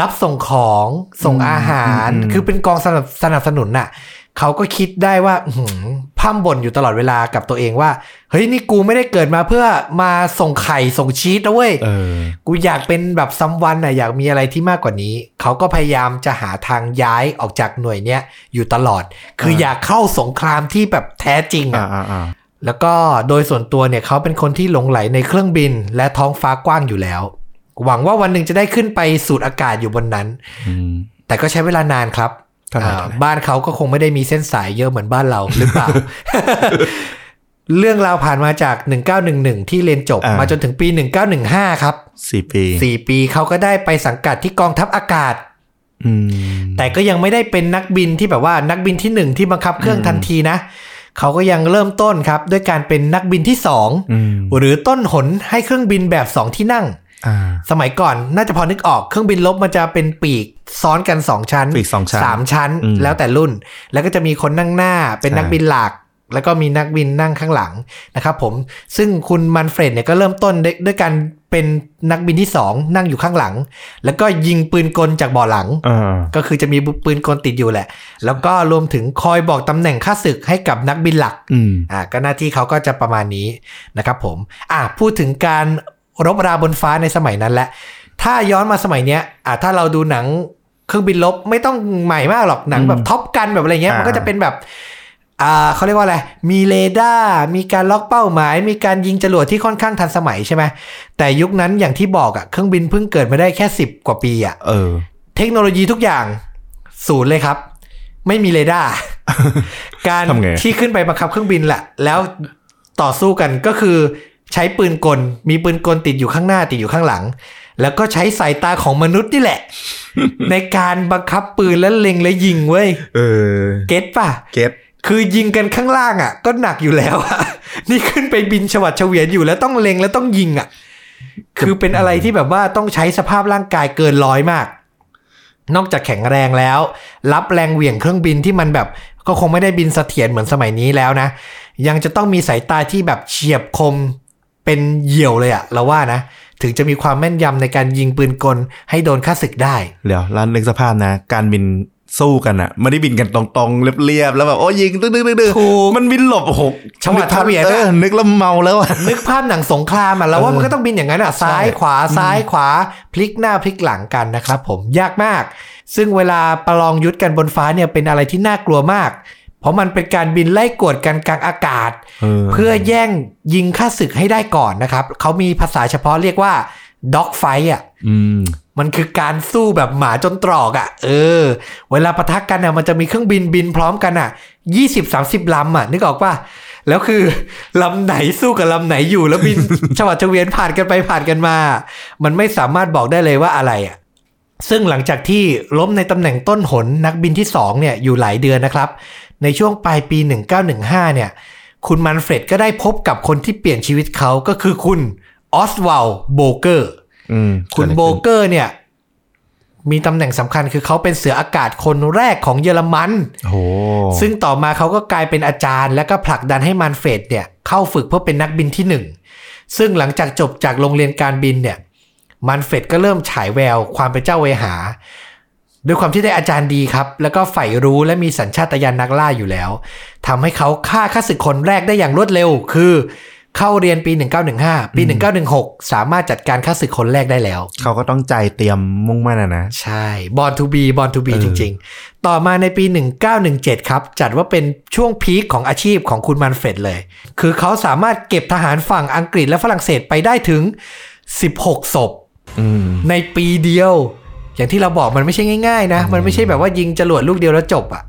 รับส่งของส่งอาหารอืมคือเป็นกองสนับสนับสนุนน่ะ เขาก็คิดได้ว่าอื้อหือพร่ำบ่นอยู่ตลอดเวลากับตัวเองว่า เฮ้ยนี่กูไม่ได้เกิดมาเพื่อมาส่งไข่ส่งชีสนะเว้ยเออกูอยากเป็นแบบซัมวันน่ะอยากมีอะไรที่มากกว่านี้ เขาก็พยายามจะหาทางย้ายออกจากหน่วยเนี้ยอยู่ตลอด คืออ่าอยากเข้าสงครามที่แบบแท้จริงอ่าอะอ่าอ่าแล้วก็โดยส่วนตัวเนี่ยเขาเป็นคนที่หลงไหลในเครื่องบินและท้องฟ้ากว้างอยู่แล้ว หวังว่าวันหนึ่งจะได้ขึ้นไปสูดอากาศอยู่บนนั้นอืมแต่ก็ใช้เวลานานครับ เท่าไหร่อ่าเท่าไหร่บ้านเขาก็คงไม่ได้มีเส้นสายเยอะเหมือนบ้านเราหรือเปล่า เรื่องราวผ่านมาจาก 1911 ที่เรียนจบอ่ามมาจนถึงปี 1915 ครับสี่ปีสี่ปีเขาก็ได้ไปสังกัดที่กองทัพอากาศอืมแต่ก็ยังไม่ได้เป็นนักบินที่แบบว่านักบินที่หนึ่งที่บังคับเครื่องอืมทันทีนะเขาก็ยังเริ่มต้นครับ ด้วยการเป็นนักบินที่สองอืมหรือต้นหนให้เครื่องบินแบบสองที่นั่งอ่า สมัยก่อนน่าจะพอนึกออกเครื่องบินลบมันจะเป็นปีกซ้อนกันสองชั้นปีกสองชั้นสามชั้นอืมแล้วแต่รุ่น แล้วก็จะมีคนนั่งหน้าเป็นใช่นักบินหลักแล้วก็มีนักบินนั่งข้างหลังนะครับผมซึ่งคุณมันเฟรดเนี่ยก็เริ่มต้นด้วยด้วยการเป็นนักบินที่สองนั่งอยู่ข้างหลัง แล้วก็ยิงปืนกลจากเบาะหลังอ่าก็คือจะมีปืนกลติดอยู่แหละ แล้วก็รวมถึงคอยบอกตำแหน่งข้าศึกให้กับนักบินหลักอืมอ่าก็หน้าที่เขาก็จะประมาณนี้นะครับผมอ่าพูดถึงการ รบราบนฟ้าในสมัยนั้นแหละ ถ้าย้อนมาสมัยเนี้ยอ่าถ้าเราดูหนังเครื่องบินรบไม่ต้องใหม่มากหรอกหนังแบบ Top Gun แบบอะไรเงี้ยอ่ามัมันก็จะเป็นแบบอ่าเขาเรียกว่าอะไร มีเรดาร์มีการล็อกเป้าหมาย มีการยิงจรวดที่ค่อนข้างทันสมัยใช่ไหมแต่ยุคนั้นอย่างที่บอกอะเครื่องบินเพิ่งเกิดมาได้แค่สิบกว่าปีอะเออ เทคโนโลยีทุกอย่างศูนย์เลยครับ ไม่มีเรดาร์การทำไงที่ขึ้นไปบังคับเครื่องบินแหละแล้วต่อสู้กันก็คือ ใช้ปืนกล มีปืนกลติดอยู่ข้างหน้าติดอยู่ข้างหลัง แล้วก็ใช้สายตาของมนุษย์นี่แหละ ในการบังคับปืนแล้วเล็งและยิงเว้ยเออ get ป่ะ get คือยิงกันข้างล่างอะ ก็หนักอยู่แล้วอะนี่ขึ้นไปบินฉวัดเฉวียนอยู่แล้วต้องเล็งแล้วต้องยิงอะ คือเป็นอะไรที่แบบว่าต้องใช้สภาพร่างกายเกินร้อยมาก นอกจากแข็งแรงแล้ว รับแรงเหวี่ยงเครื่องบินที่มันแบบ ก็คงไม่ได้บินเสถียรเหมือนสมัยนี้แล้วนะ ยังจะต้องมีสายตาที่แบบเฉียบคม เป็นเหยี่ยวเลยอะเราว่านะ ถึงจะมีความแม่นยำในการยิงปืนกลให้โดนค่าศึกได้ เดี๋ยวร้านนึกสภาพนะ การบินสู้กันอะไม่ได้บินกันตรงๆ เรียบๆแล้วแบบโอ้ยิงตึ้งๆๆๆถูกมันบินหลบโอ้โหฉวัดนึกภาพเฉวียนอะเออนึกแล้วเมาแล้วอะนึกภาพหนังสงครามอะเราว่าเออมันก็ต้องบินอย่างนั้นอะซ้ายใช่ขวาซ้ายขวา พลิกหน้าพลิกหลังกันนะครับผมยากมาก ซึ่งเวลาประลองยุทธกันบนฟ้าเนี่ยเป็นอะไรที่น่ากลัวมาก เพราะมันเป็นการบินไล่กวดกันกลางอากาศ เพื่อแย่งยิงค่าศึกให้ได้ก่อนนะครับ เขามีภาษาเฉพาะเรียกว่าด็อกไฟอะอืมมันคือการสู้แบบหมาจนตรอกอะ่ะ เออ เวลาปะทะกันอะมันจะมีเครื่องบินบินพร้อมกันอะยี่สิบสามสิบลำอะ นึกออกป่ะ แล้วคือลำไหนสู้กับลำไหนอยู่แล้วบินฉวัดเฉวียนผ่านกันไปผ่านกันมา มันไม่สามารถบอกได้เลยว่าอะไรอะ ซึ่งหลังจากที่รบในตำแหน่งต้นหนนักบินที่สองเนี่ยอยู่หลายเดือนนะครับ ในช่วงปลายปี 1915 เนี่ย คุณมานเฟรดก็ได้พบกับคนที่เปลี่ยนชีวิตเขาก็คือคุณออสวาลโบเกอร์อืมคุณโบเกอร์เนี่ย มีตำแหน่งสำคัญคือเขาเป็นเสืออากาศคนแรกของเยอรมันโอ้โหซึ่งต่อมาเขาก็กลายเป็นอาจารย์ และก็ผลักดันให้มันเฟรดเนี่ย เข้าฝึกเพื่อเป็นนักบินที่หนึ่ง ซึ่งหลังจากจบจากโรงเรียนการบินเนี่ยมันเฟรดก็เริ่มฉายแววความเป็นเจ้าเวหา ด้วยความที่ได้อาจารย์ดีครับ แล้วก็ใฝ่รู้และมีสัญชาตญาณนักล่าอยู่แล้วทำให้เขาฆ่าข้าศึกคนแรกได้อย่างรวดเร็ว คือ เข้าเรียนปี 1915 ปี 1916 สามารถจัดการข้าศึกคนแรกได้แล้ว เขาก็ตั้งใจเตรียมมุ่งมั่นอะนะ ใช่ born to be born to be เออจริง ๆ ต่อมาในปี 1917 ครับ จัดว่าเป็นช่วง peak ของอาชีพของคุณมันเฟรดเลย คือเขาสามารถเก็บทหารฝั่งอังกฤษและฝรั่งเศสไปได้ถึง 16 ศพอืมในปีเดียว อย่างที่เราบอกมันไม่ใช่ง่ายๆนะ มันไม่ใช่แบบว่ายิงจรวดลูกเดียวแล้วจบอะ่ะ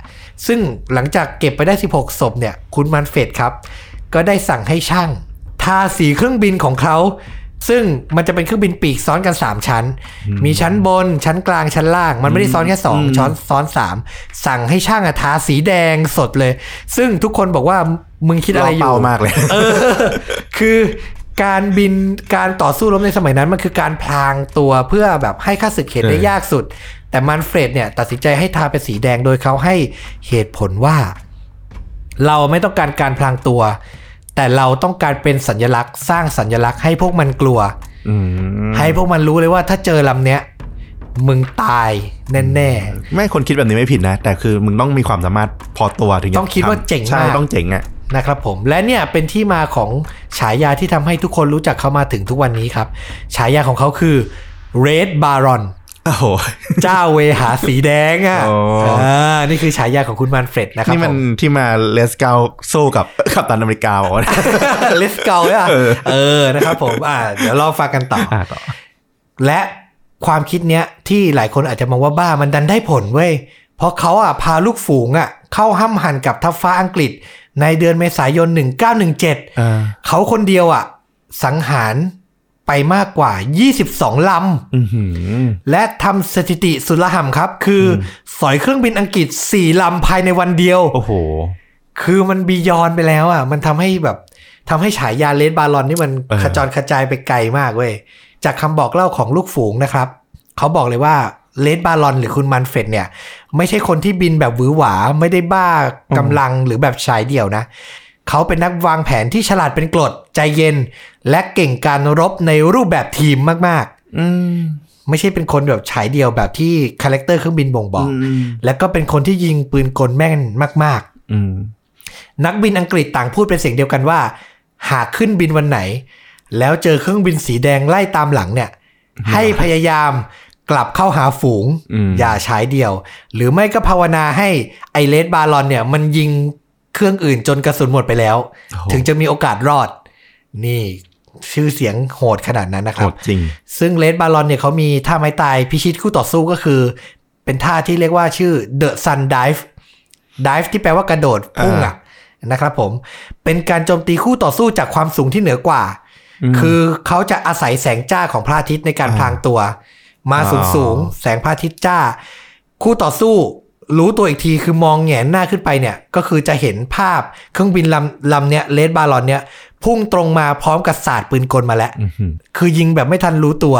ซึ่งหลังจากเก็บไปได้ 16 ศพเนี่ย คุณมันเฟรดครับ ก็ได้สั่งให้ช่าง ทาสีเครื่องบินของเขา ซึ่งมันจะเป็นเครื่องบินปีกซ้อนกัน 3 ชั้น มีชั้นบน ชั้นกลางชั้นล่าง มันไม่ได้ซ้อนแค่สองช้อนซ้อนสามสั่งให้ช่างอะทาสีแดงสดเลย ซึ่งทุกคนบอกว่ามึงคิดอะไรอยู่เป้ามากเลยเออคือ การบินการต่อสู้รบในสมัยนั้นมันคือการพลางตัวเพื่อแบบให้ข้าศึกเห็นได้เออยากสุด แต่มันเฟรดเนี่ยตัดสินใจให้ทาเป็นสีแดงโดยเขาให้เหตุผลว่า เราไม่ต้องการการพลางตัว แต่เราต้องการเป็นสัญลักษณ์ สร้างสัญลักษณ์ให้พวกมันกลัวอืมให้พวกมันรู้เลยว่าถ้าเจอลำเนี้ยมึงตายแน่ไม่คนคิดแบบนี้ไม่ผิดนะ แต่คือมึงต้องมีความสามารถพอตัวถึงจะต้องคิดว่าเจ๋งใช่มากต้องเจ๋งอะๆ นะครับผมและเนี่ยเป็นที่มาของฉายาที่ทำให้ทุกคนรู้จักเขามาถึงทุกวันนี้ครับ ฉายาของเขาคือ Red Baron โอ้โหเจ้าเวหาสีแดงอะอ๋ออ่อ่านี่คือฉายาของคุณมันเฟรดนะครับนี่มันผมที่มาเลสเกาสู้กับกัปตันอเมริกาบอกว่าเลสเกลอะเออนะครับผมอ่าเดี๋ยวเราฟังกันต่ออะต่อ และความคิดเนี้ยที่หลายคนอาจจะมองว่าบ้ามันดันได้ผลเว้ยเพราะเขาอะพาลูกฝูงอะเข้าห้ำหันกับทัพฟ้าอังกฤษ ในเดือนเมษายน 1917อ่าเขาคนเดียวอะ สังหารไปมากกว่า 22ลอือหือำและทำสถิติสุดละห่ำครับ คืออสอยเครื่องบินอังกฤษ 4 ลำภายในวันเดียว โอ้โห คือมันบียอนไปแล้วอะ มันทำให้แบบทำให้ฉายาเลดบาลอนนี่มันเออขจรกระจายไปไกลมากเว้ย จากคำบอกเล่าของลูกฝูงนะครับ เขาบอกเลยว่า เลดบาลอนหรือคุณมันเฟดเนี่ย ไม่ใช่คนที่บินแบบหวือหวาไม่ได้บ้ากำลังหรือแบบชายเดี่ยวนะ เขาเป็นนักวางแผนที่ฉลาดเป็นกรดใจเย็น และเก่งการรบในรูปแบบทีมมากอืมๆไม่ใช่เป็นคนแบบฉายเดียวแบบที่คาแรคเตอร์เครื่องบินบ่งบอกอืมและก็เป็นคนที่ยิงปืนกลแม่นมากๆอืมนักบินอังกฤษต่างพูดเป็นเสียงเดียวกันว่า หากขึ้นบินวันไหน แล้วเจอเครื่องบินสีแดงไล่ตามหลังเนี่ย ให้พยายาม กลับเข้าหาฝูงอืมอย่าใช้เดียว หรือไม่ก็ภาวนาให้ไอเลสบาลอนเนี่ย มันยิงเครื่องอื่นจนกระสุนหมดไปแล้วโอ้โหถึงจะมีโอกาสรอด นี่ชื่อเสียงโหดขนาดนั้นนะคโหรับดจริง ซึ่งเลดบาลอนเนี่ยเขามีท่าไม้ตายพิชิตคู่ต่อสู้ก็คือ เป็นท่าที่เรียกว่าชื่อ The Sun Dive Dive ที่แปลว่ากระโดดพุ่งอะนะครับผม เป็นการโจมตีคู่ต่อสู้จากความสูงที่เหนือกว่า คือเขาจะอาศัยแสงจ้าของพระอาทิตย์ในการพลางตัว มาสูงสูงๆแสงพระอาทิตย์จ้า คู่ต่อสู้รู้ตัวอีกทีคือมองแหงนหน้าขึ้นไปเนี่ย ก็คือจะเห็นภาพเครื่องบินลำลำเนี้ยเลดบาลอนเนี่ยพุ่งตรงมาพร้อมกับศาสตร์ปืนกลมาแล้วอื้อหือคือยิงแบบไม่ทันรู้ตัว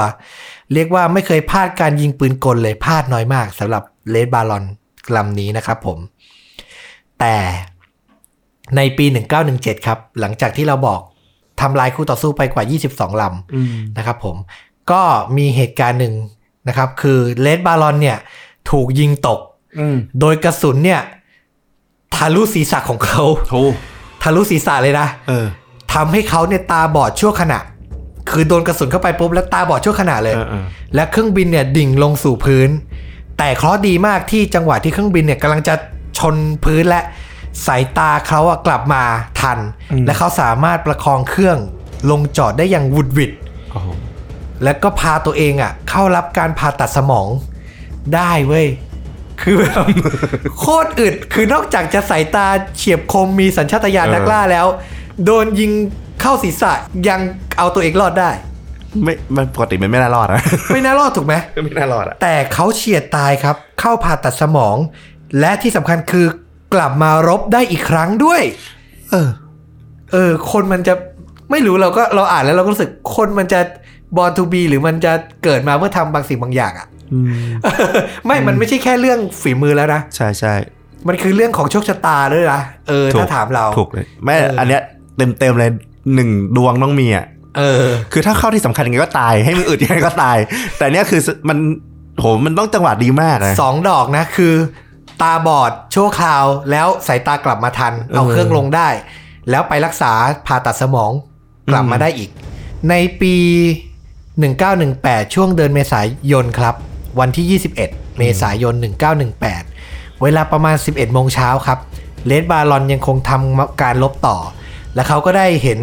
เรียกว่าไม่เคยพลาดการยิงปืนกลเลยพลาดน้อยมากสำหรับเลดบาลอนลำนี้นะครับผม แต่ในปี 1917 ครับ หลังจากที่เราบอกทำลายคู่ต่อสู้ไปกว่า 22 ลำนะครับผม ก็มีเหตุการณ์หนึ่ง นะครับ คือเลดบาลอนเนี่ยถูกยิงตกอืมโดยกระสุนเนี่ย ทะลุศีรษะของเขาโถทะลุศีรษะเลยนะเออทำให้เขาเนี่ยตาบอดชั่วขณะ คือโดนกระสุนเข้าไปปุ๊บแล้วตาบอดชั่วขณะเลยเออเออและเครื่องบินเนี่ยดิ่งลงสู่พื้น แต่เคราะห์ดีมากที่จังหวะที่เครื่องบินเนี่ยกำลังจะชนพื้นและสายตาเขาอะกลับมาทัน และเขาสามารถประคองเครื่องลงจอดได้อย่างหวุดหวิดโอ้โห แล้วก็พาตัวเองอะเข้ารับการผ่าตัดสมองได้เว้ย คือแบบโคตรอึด คือนอกจากจะสายตาเฉียบคมมีสัญชาตญาณนักล่าแล้ว โดนยิงเข้าศีรษะยังเอาตัวเองรอดได้ ไม่มันปกติมันไม่น่ารอดนะ ไม่น่ารอดถูกไหมไม่น่ารอดอะแต่เขาเฉียดตายครับ เข้าผ่าตัดสมอง และที่สำคัญคือกลับมารบได้อีกครั้งด้วย เออ เออ คนมันจะไม่รู้เราก็เราอ่านแล้วเราก็รู้สึกคนมันจะ บอลทูบีหรือมันจะเกิดมาเพื่อทำบางสิ่งบางอย่างอะ่ะอืมไม่ มันไม่ใช่แค่เรื่องฝีมือแล้วนะ ใช่ใช่มันคือเรื่องของโชคชะตาด้วยนะ เออถูกถ้าถามเรา ถูกเลย แม่เอออัอันเนี้ยเต็มเต็มๆเลยหนึ่งดวงต้องมีอะ เออ คือถ้าเข้าที่สำคัญยังไงก็ตาย ให้มืออึดยังไงก็ตาย แต่เนี้ยคือมันโหมันต้องจังหวะดีมากนะสองดอกนะ คือ ตาบอดชั่วคราว แล้วสายตากลับมาทัน เอาเออเครื่องลงได้ แล้วไปรักษาผ่าตัดสมองกลับมาได้อีก ในปี 1918 ช่วงเดือนเมษายนครับ วันที่ 21 เมษายน 1918 เวลาประมาณ 11 โมงเช้าครับ เลดบารอนยังคงทำการรบต่อ และเขาก็ได้เห็น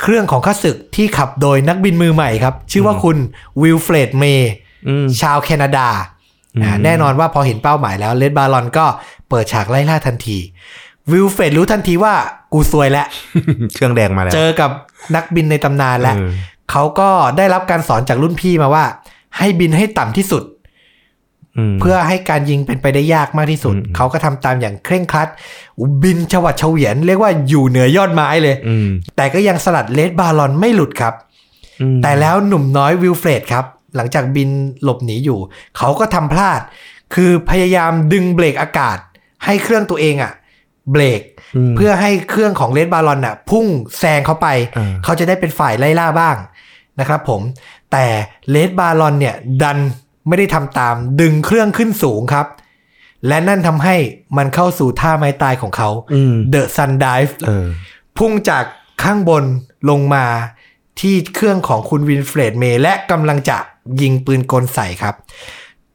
เครื่องของข้าศึกที่ขับโดยนักบินมือใหม่ครับ ชื่อว่าคุณวิลเฟรดเมย์อืมชาวแคนาดาอ่าอืมแน่นอนว่าพอเห็นเป้าหมายแล้ว Red Baron ก็เปิดฉากไล่ล่าทันทีวิลเฟรดรู้ทันทีว่ากูซวยแล้ว เครื่องแดงมาแล้ว เจอกับนักบินในตำนานแล้ว เออเขาก็ได้รับการสอนจากรุ่นพี่มาว่า ให้บินให้ต่ำที่สุดมเพื่อให้การยิงเป็นไปได้ยากมากที่สุดอืมเขาก็ทำตามอย่างเคร่งครัด บินฉวัดเฉวียน เรียกว่าอยู่เหนือยอดไม้เลยอืมแต่ก็ยังสลัดเลดบารอนไม่หลุดครับอืมแต่แล้วหนุ่มน้อยวิลเฟรดครับ หลังจากบินหลบหนีอยู่ เขาก็ทำพลาด คือพยายามดึงเบรกอากาศ ให้เครื่องตัวเองอะเบรกม เพื่อให้เครื่องของเลดบารอนอะพุ่งแซงเขาไปเออเขาจะได้เป็นฝ่ายไล่ล่าบ้างนะครับผม แต่เลดบารอนเนี่ย ดันไม่ได้ทำตามดึงเครื่องขึ้นสูงครับ และนั่นทำให้มันเข้าสู่ท่าไม้ตายของเขาอืม The Sun Dive เออพุ่งจากข้างบนลงมาที่เครื่องของคุณวิลเฟรดเมย์และกำลังจะยิงปืนกลใส่ครับ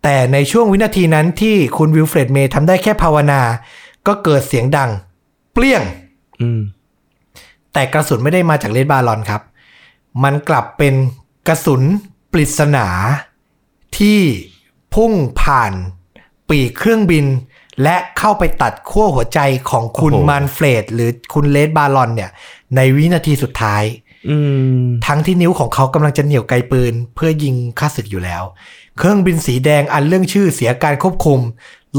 แต่ในช่วงวินาทีนั้นที่คุณวิลเฟรดเมย์ทำได้แค่ภาวนา ก็เกิดเสียงดัง เปรี้ยงอืมแต่กระสุนไม่ได้มาจาก Red Baron ครับ มันกลับเป็นกระสุนปริศนาที่พุ่งผ่านปีกเครื่องบิน และเข้าไปตัดขั้วหัวใจของคุณโอ้โหมานเฟรดหรือคุณเลดบารอนเนี่ย ในวินาทีสุดท้ายอืมทั้งที่นิ้วของเขากำลังจะเหนี่ยวไกลปืน เพื่อยิงข้าศึกอยู่แล้ว เครื่องบินสีแดงอันเรื่องชื่อเสียการควบคุม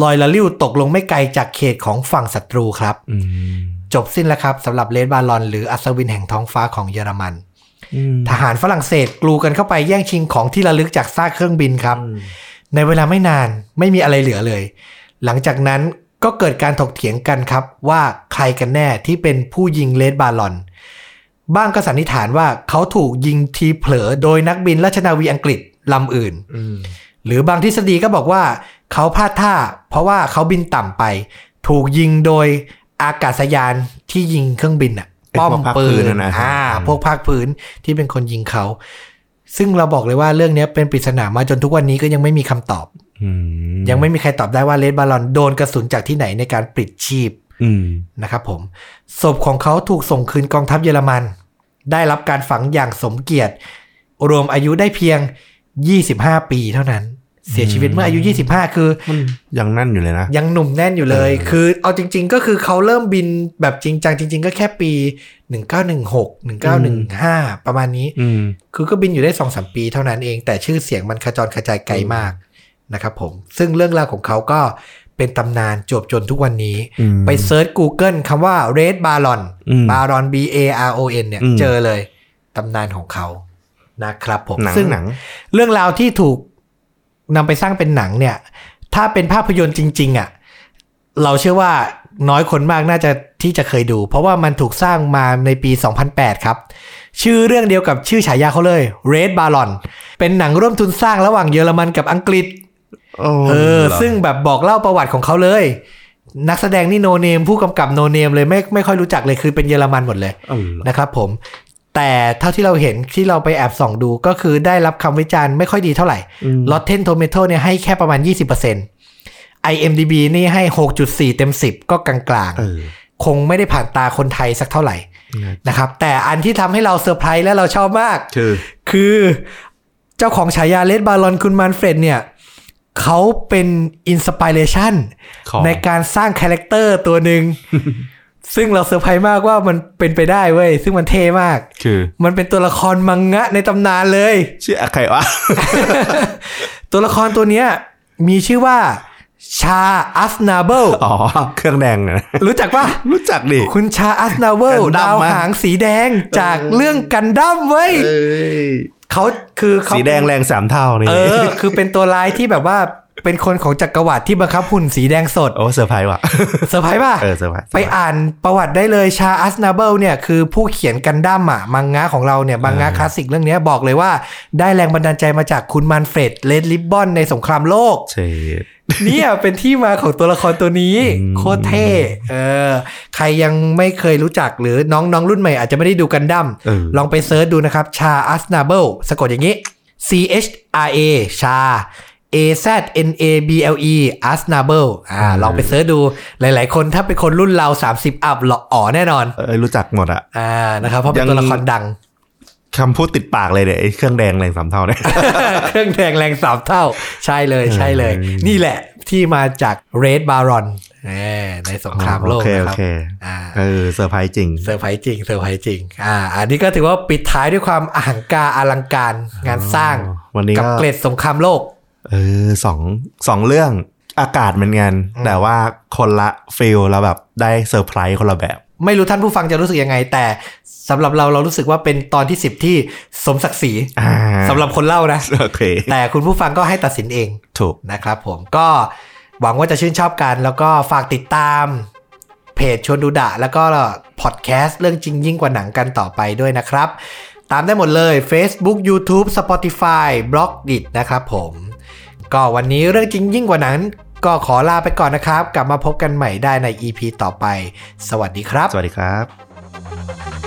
ลอยละลิ้วตกลงไม่ไกลจากเขตของฝั่งศัตรูครับอืมจบสิ้นแล้วครับสำหรับเลดบารอน หรืออัศวินแห่งท้องฟ้าของเยอรมันอืมทหารฝรั่งเศสกลูกันเข้าไปแย่งชิงของที่ระลึกจากซากเครื่องบินครับ ในเวลาไม่นานไม่มีอะไรเหลือเลย หลังจากนั้นก็เกิดการถกเถียงกันครับ ว่าใครกันแน่ที่เป็นผู้ยิงเลดบาลอน บ้างก็สันนิษฐานว่าเขาถูกยิงทีเผลอโดยนักบินราชนาวีอังกฤษ ลำอื่นอืมหรือบางทฤษฎีก็บอกว่าเขาพลาดท่า เพราะว่าเขาบินต่ำไป ถูกยิงโดยอากาศยานที่ยิงเครื่องบินอะไอ้ป้อมพวกภาคปืพื้นนน่ะนะอ่าอืมพวกภาคพื้นที่เป็นคนยิงเขา ซึ่งเราบอกเลยว่าเรื่องนี้เป็นปริศนามาจนทุกวันนี้ก็ยังไม่มีคำตอบอืมยังไม่มีใครตอบได้ว่าเลดบาลอนโดนกระสุนจากที่ไหนในการปลิดชีพอืมนะครับผม ศพของเขาถูกส่งคืนกองทัพเยอรมัน ได้รับการฝังอย่างสมเกียรติ รวมอายุได้เพียง 25ปีเท่านั้น เสียชีวิตเมื่ออายุ25คือมันยังนั่นอยู่เลยนะ ยังหนุ่มแน่นอยู่เลยเออคือเอาจริง ๆ ก็คือเขาเริ่มบินแบบจริงจังจริง ๆ ก็แค่ปี1916 1915ประมาณนี้อืมคือก็บินอยู่ได้สองสมปีเท่านั้นเอง แต่ชื่อเสียงมันขจรกระจายไกลมากนะครับผม ซึ่งเรื่องราวของเขาก็เป็นตำนานจวบจนทุกวันนี้อืมไปเซิร์ช Google คำว่า Red Baron อืม Baron B A R O N เนี่ยอืมเจอเลยตำนานของเขา นะครับผมหนังซึ่งหนัง เรื่องราวที่ถูกนำไปสร้างเป็นหนังเนี่ย ถ้าเป็นภาพยนตร์จริง ๆอะเราเชื่อว่าน้อยคนมากน่าจะที่จะเคยดู เพราะว่ามันถูกสร้างมาในปี 2008 ครับ ชื่อเรื่องเดียวกับชื่อฉายาเขาเลย Red Baron เป็นหนังร่วมทุนสร้างระหว่างเยอรมันกับอังกฤษโอ้เออหรซึ่งแบบบอกเล่าประวัติของเขาเลย นักแสดงนี่โนเนม ผู้กำกับโนเนมเลยไม่ไม่ค่อยรู้จักเลยคือเป็นเยอรมันหมดเลยเอาเหรอนะครับผม แต่เท่าที่เราเห็นที่เราไปแอบส่องดูก็คือได้รับคำวิจารณ์ไม่ค่อยดีเท่าไหร่อืม Rotten Tomato เนี่ยให้แค่ประมาณ 20% IMDB นี่ให้ 6.4 เต็ม 10 ก็กลางเออๆคงไม่ได้ผ่านตาคนไทยสักเท่าไหร่นะครับ แต่อันที่ทำให้เราเซอร์ไพรส์และเราชอบมาก คือคือเจ้าของฉายา Red Baron คุณมันเฟรดเนี่ยเขาเป็น inspiration ของในการสร้าง character ตัวหนึ่ง ซึ่งเราเซอร์ไพรส์มากว่ามันเป็นไปได้เว้ย ซึ่งมันเท่มาก คือ มันเป็นตัวละครมังงะในตำนานเลย ชื่อใครวะ ตัวละครตัวเนี้ย มีชื่อว่าชาอัสนาเบิลอ๋อ เครื่องแดงนะรู้จักปะรู้จักดิ คุณชาอัสนาเบิลกันดั้ดามวมากหางสีแดงจากเรื่องกันดั้มเว้ยเอ้ยเขาคือเขาสีแดงแรงสามเท่านี่เออ คือเป็นตัวร้ายที่แบบว่า เป็นคนของจักรวรรดิที่บังคับหุ่นสีแดงสด โอ้เซอร์ไพรส์ว่ะเซอร์ไพรส์ป่ะเออเซอร์ไพรส์ไปอ่านประวัติได้เลยชาอัสนาเบิลเนี่ยคือผู้เขียนกันดั้มอะมังงะของเราเนี่ยมังงะคลาสสิกเรื่องเนี้ยบอกเลยว่า ได้แรงบันดาลใจมาจากคุณมันเฟรด Red Baron ในสงครามโลกเชดเนี่ยเป็นที่มาของตัวละครตัวนี้อืมโคตรเท่เออใครยังไม่เคยรู้จักหรือน้องน้องรุ่นใหม่อาจจะไม่ได้ดูกันดั้มเออลองไป search ดูนะครับชาอัสนาเบิลสะกดอย่างนี้ C H R A ชา A Z N A B L E อัสนาเบิลอ่าลองไป search ดูหลาย ๆ คนถ้าเป็นคนรุ่นเรา 30 upหล่ออ๋อแน่นอน เออรู้จักหมดอะอ่านะครับเพราะเป็นยังตัวละครดังคำพูดติดปากเลยเนี่ยไอ้เครื่องแดงแรงสามเท่าเนี่ยเครื่องแดงแรงสามเท่า ใช่เลยใช่เลยเออนี่แหละที่มาจาก Red Baron แหมในสงครามโลกโอเคนะโอครับเคอ่าเออเซอร์ไพรส์จริงเซอร์ไพรส์จริงเซอร์ไพรส์จริงอ่าอันนี้ก็ถือว่าปิดท้ายด้วยความอหังการอลังการงานสร้างอ๋อวันนี้กับก็เกร็ดสงครามโลก เออสองสองเรื่องอากาศเหมือนกัน แต่ว่าคนละ feel แล้วแบบได้เซอร์ไพรส์คนละแบบ ไม่รู้ท่านผู้ฟังจะรู้สึกยังไง แต่สำหรับเราเรารู้สึกว่าเป็นตอนที่10ที่สมศักดิ์ศรีอ่าสำหรับคนเล่านะโอเคแต่คุณผู้ฟังก็ให้ตัดสินเองถูกนะครับผมก็หวังว่าจะชื่นชอบกันแล้วก็ฝากติดตามเพจชวนดูดะ แล้วก็พอดแคสต์เรื่องจริงยิ่งกว่าหนังกันต่อไปด้วยนะครับ ตามได้หมดเลย Facebook YouTube Spotify b l o g d i t นะครับผม ก็วันนี้เรื่องจริงยิ่งกว่านั้น ก็ขอลาไปก่อนนะครับ กลับมาพบกันใหม่ได้ใน EP ต่อไป สวัสดีครับ สวัสดีครับ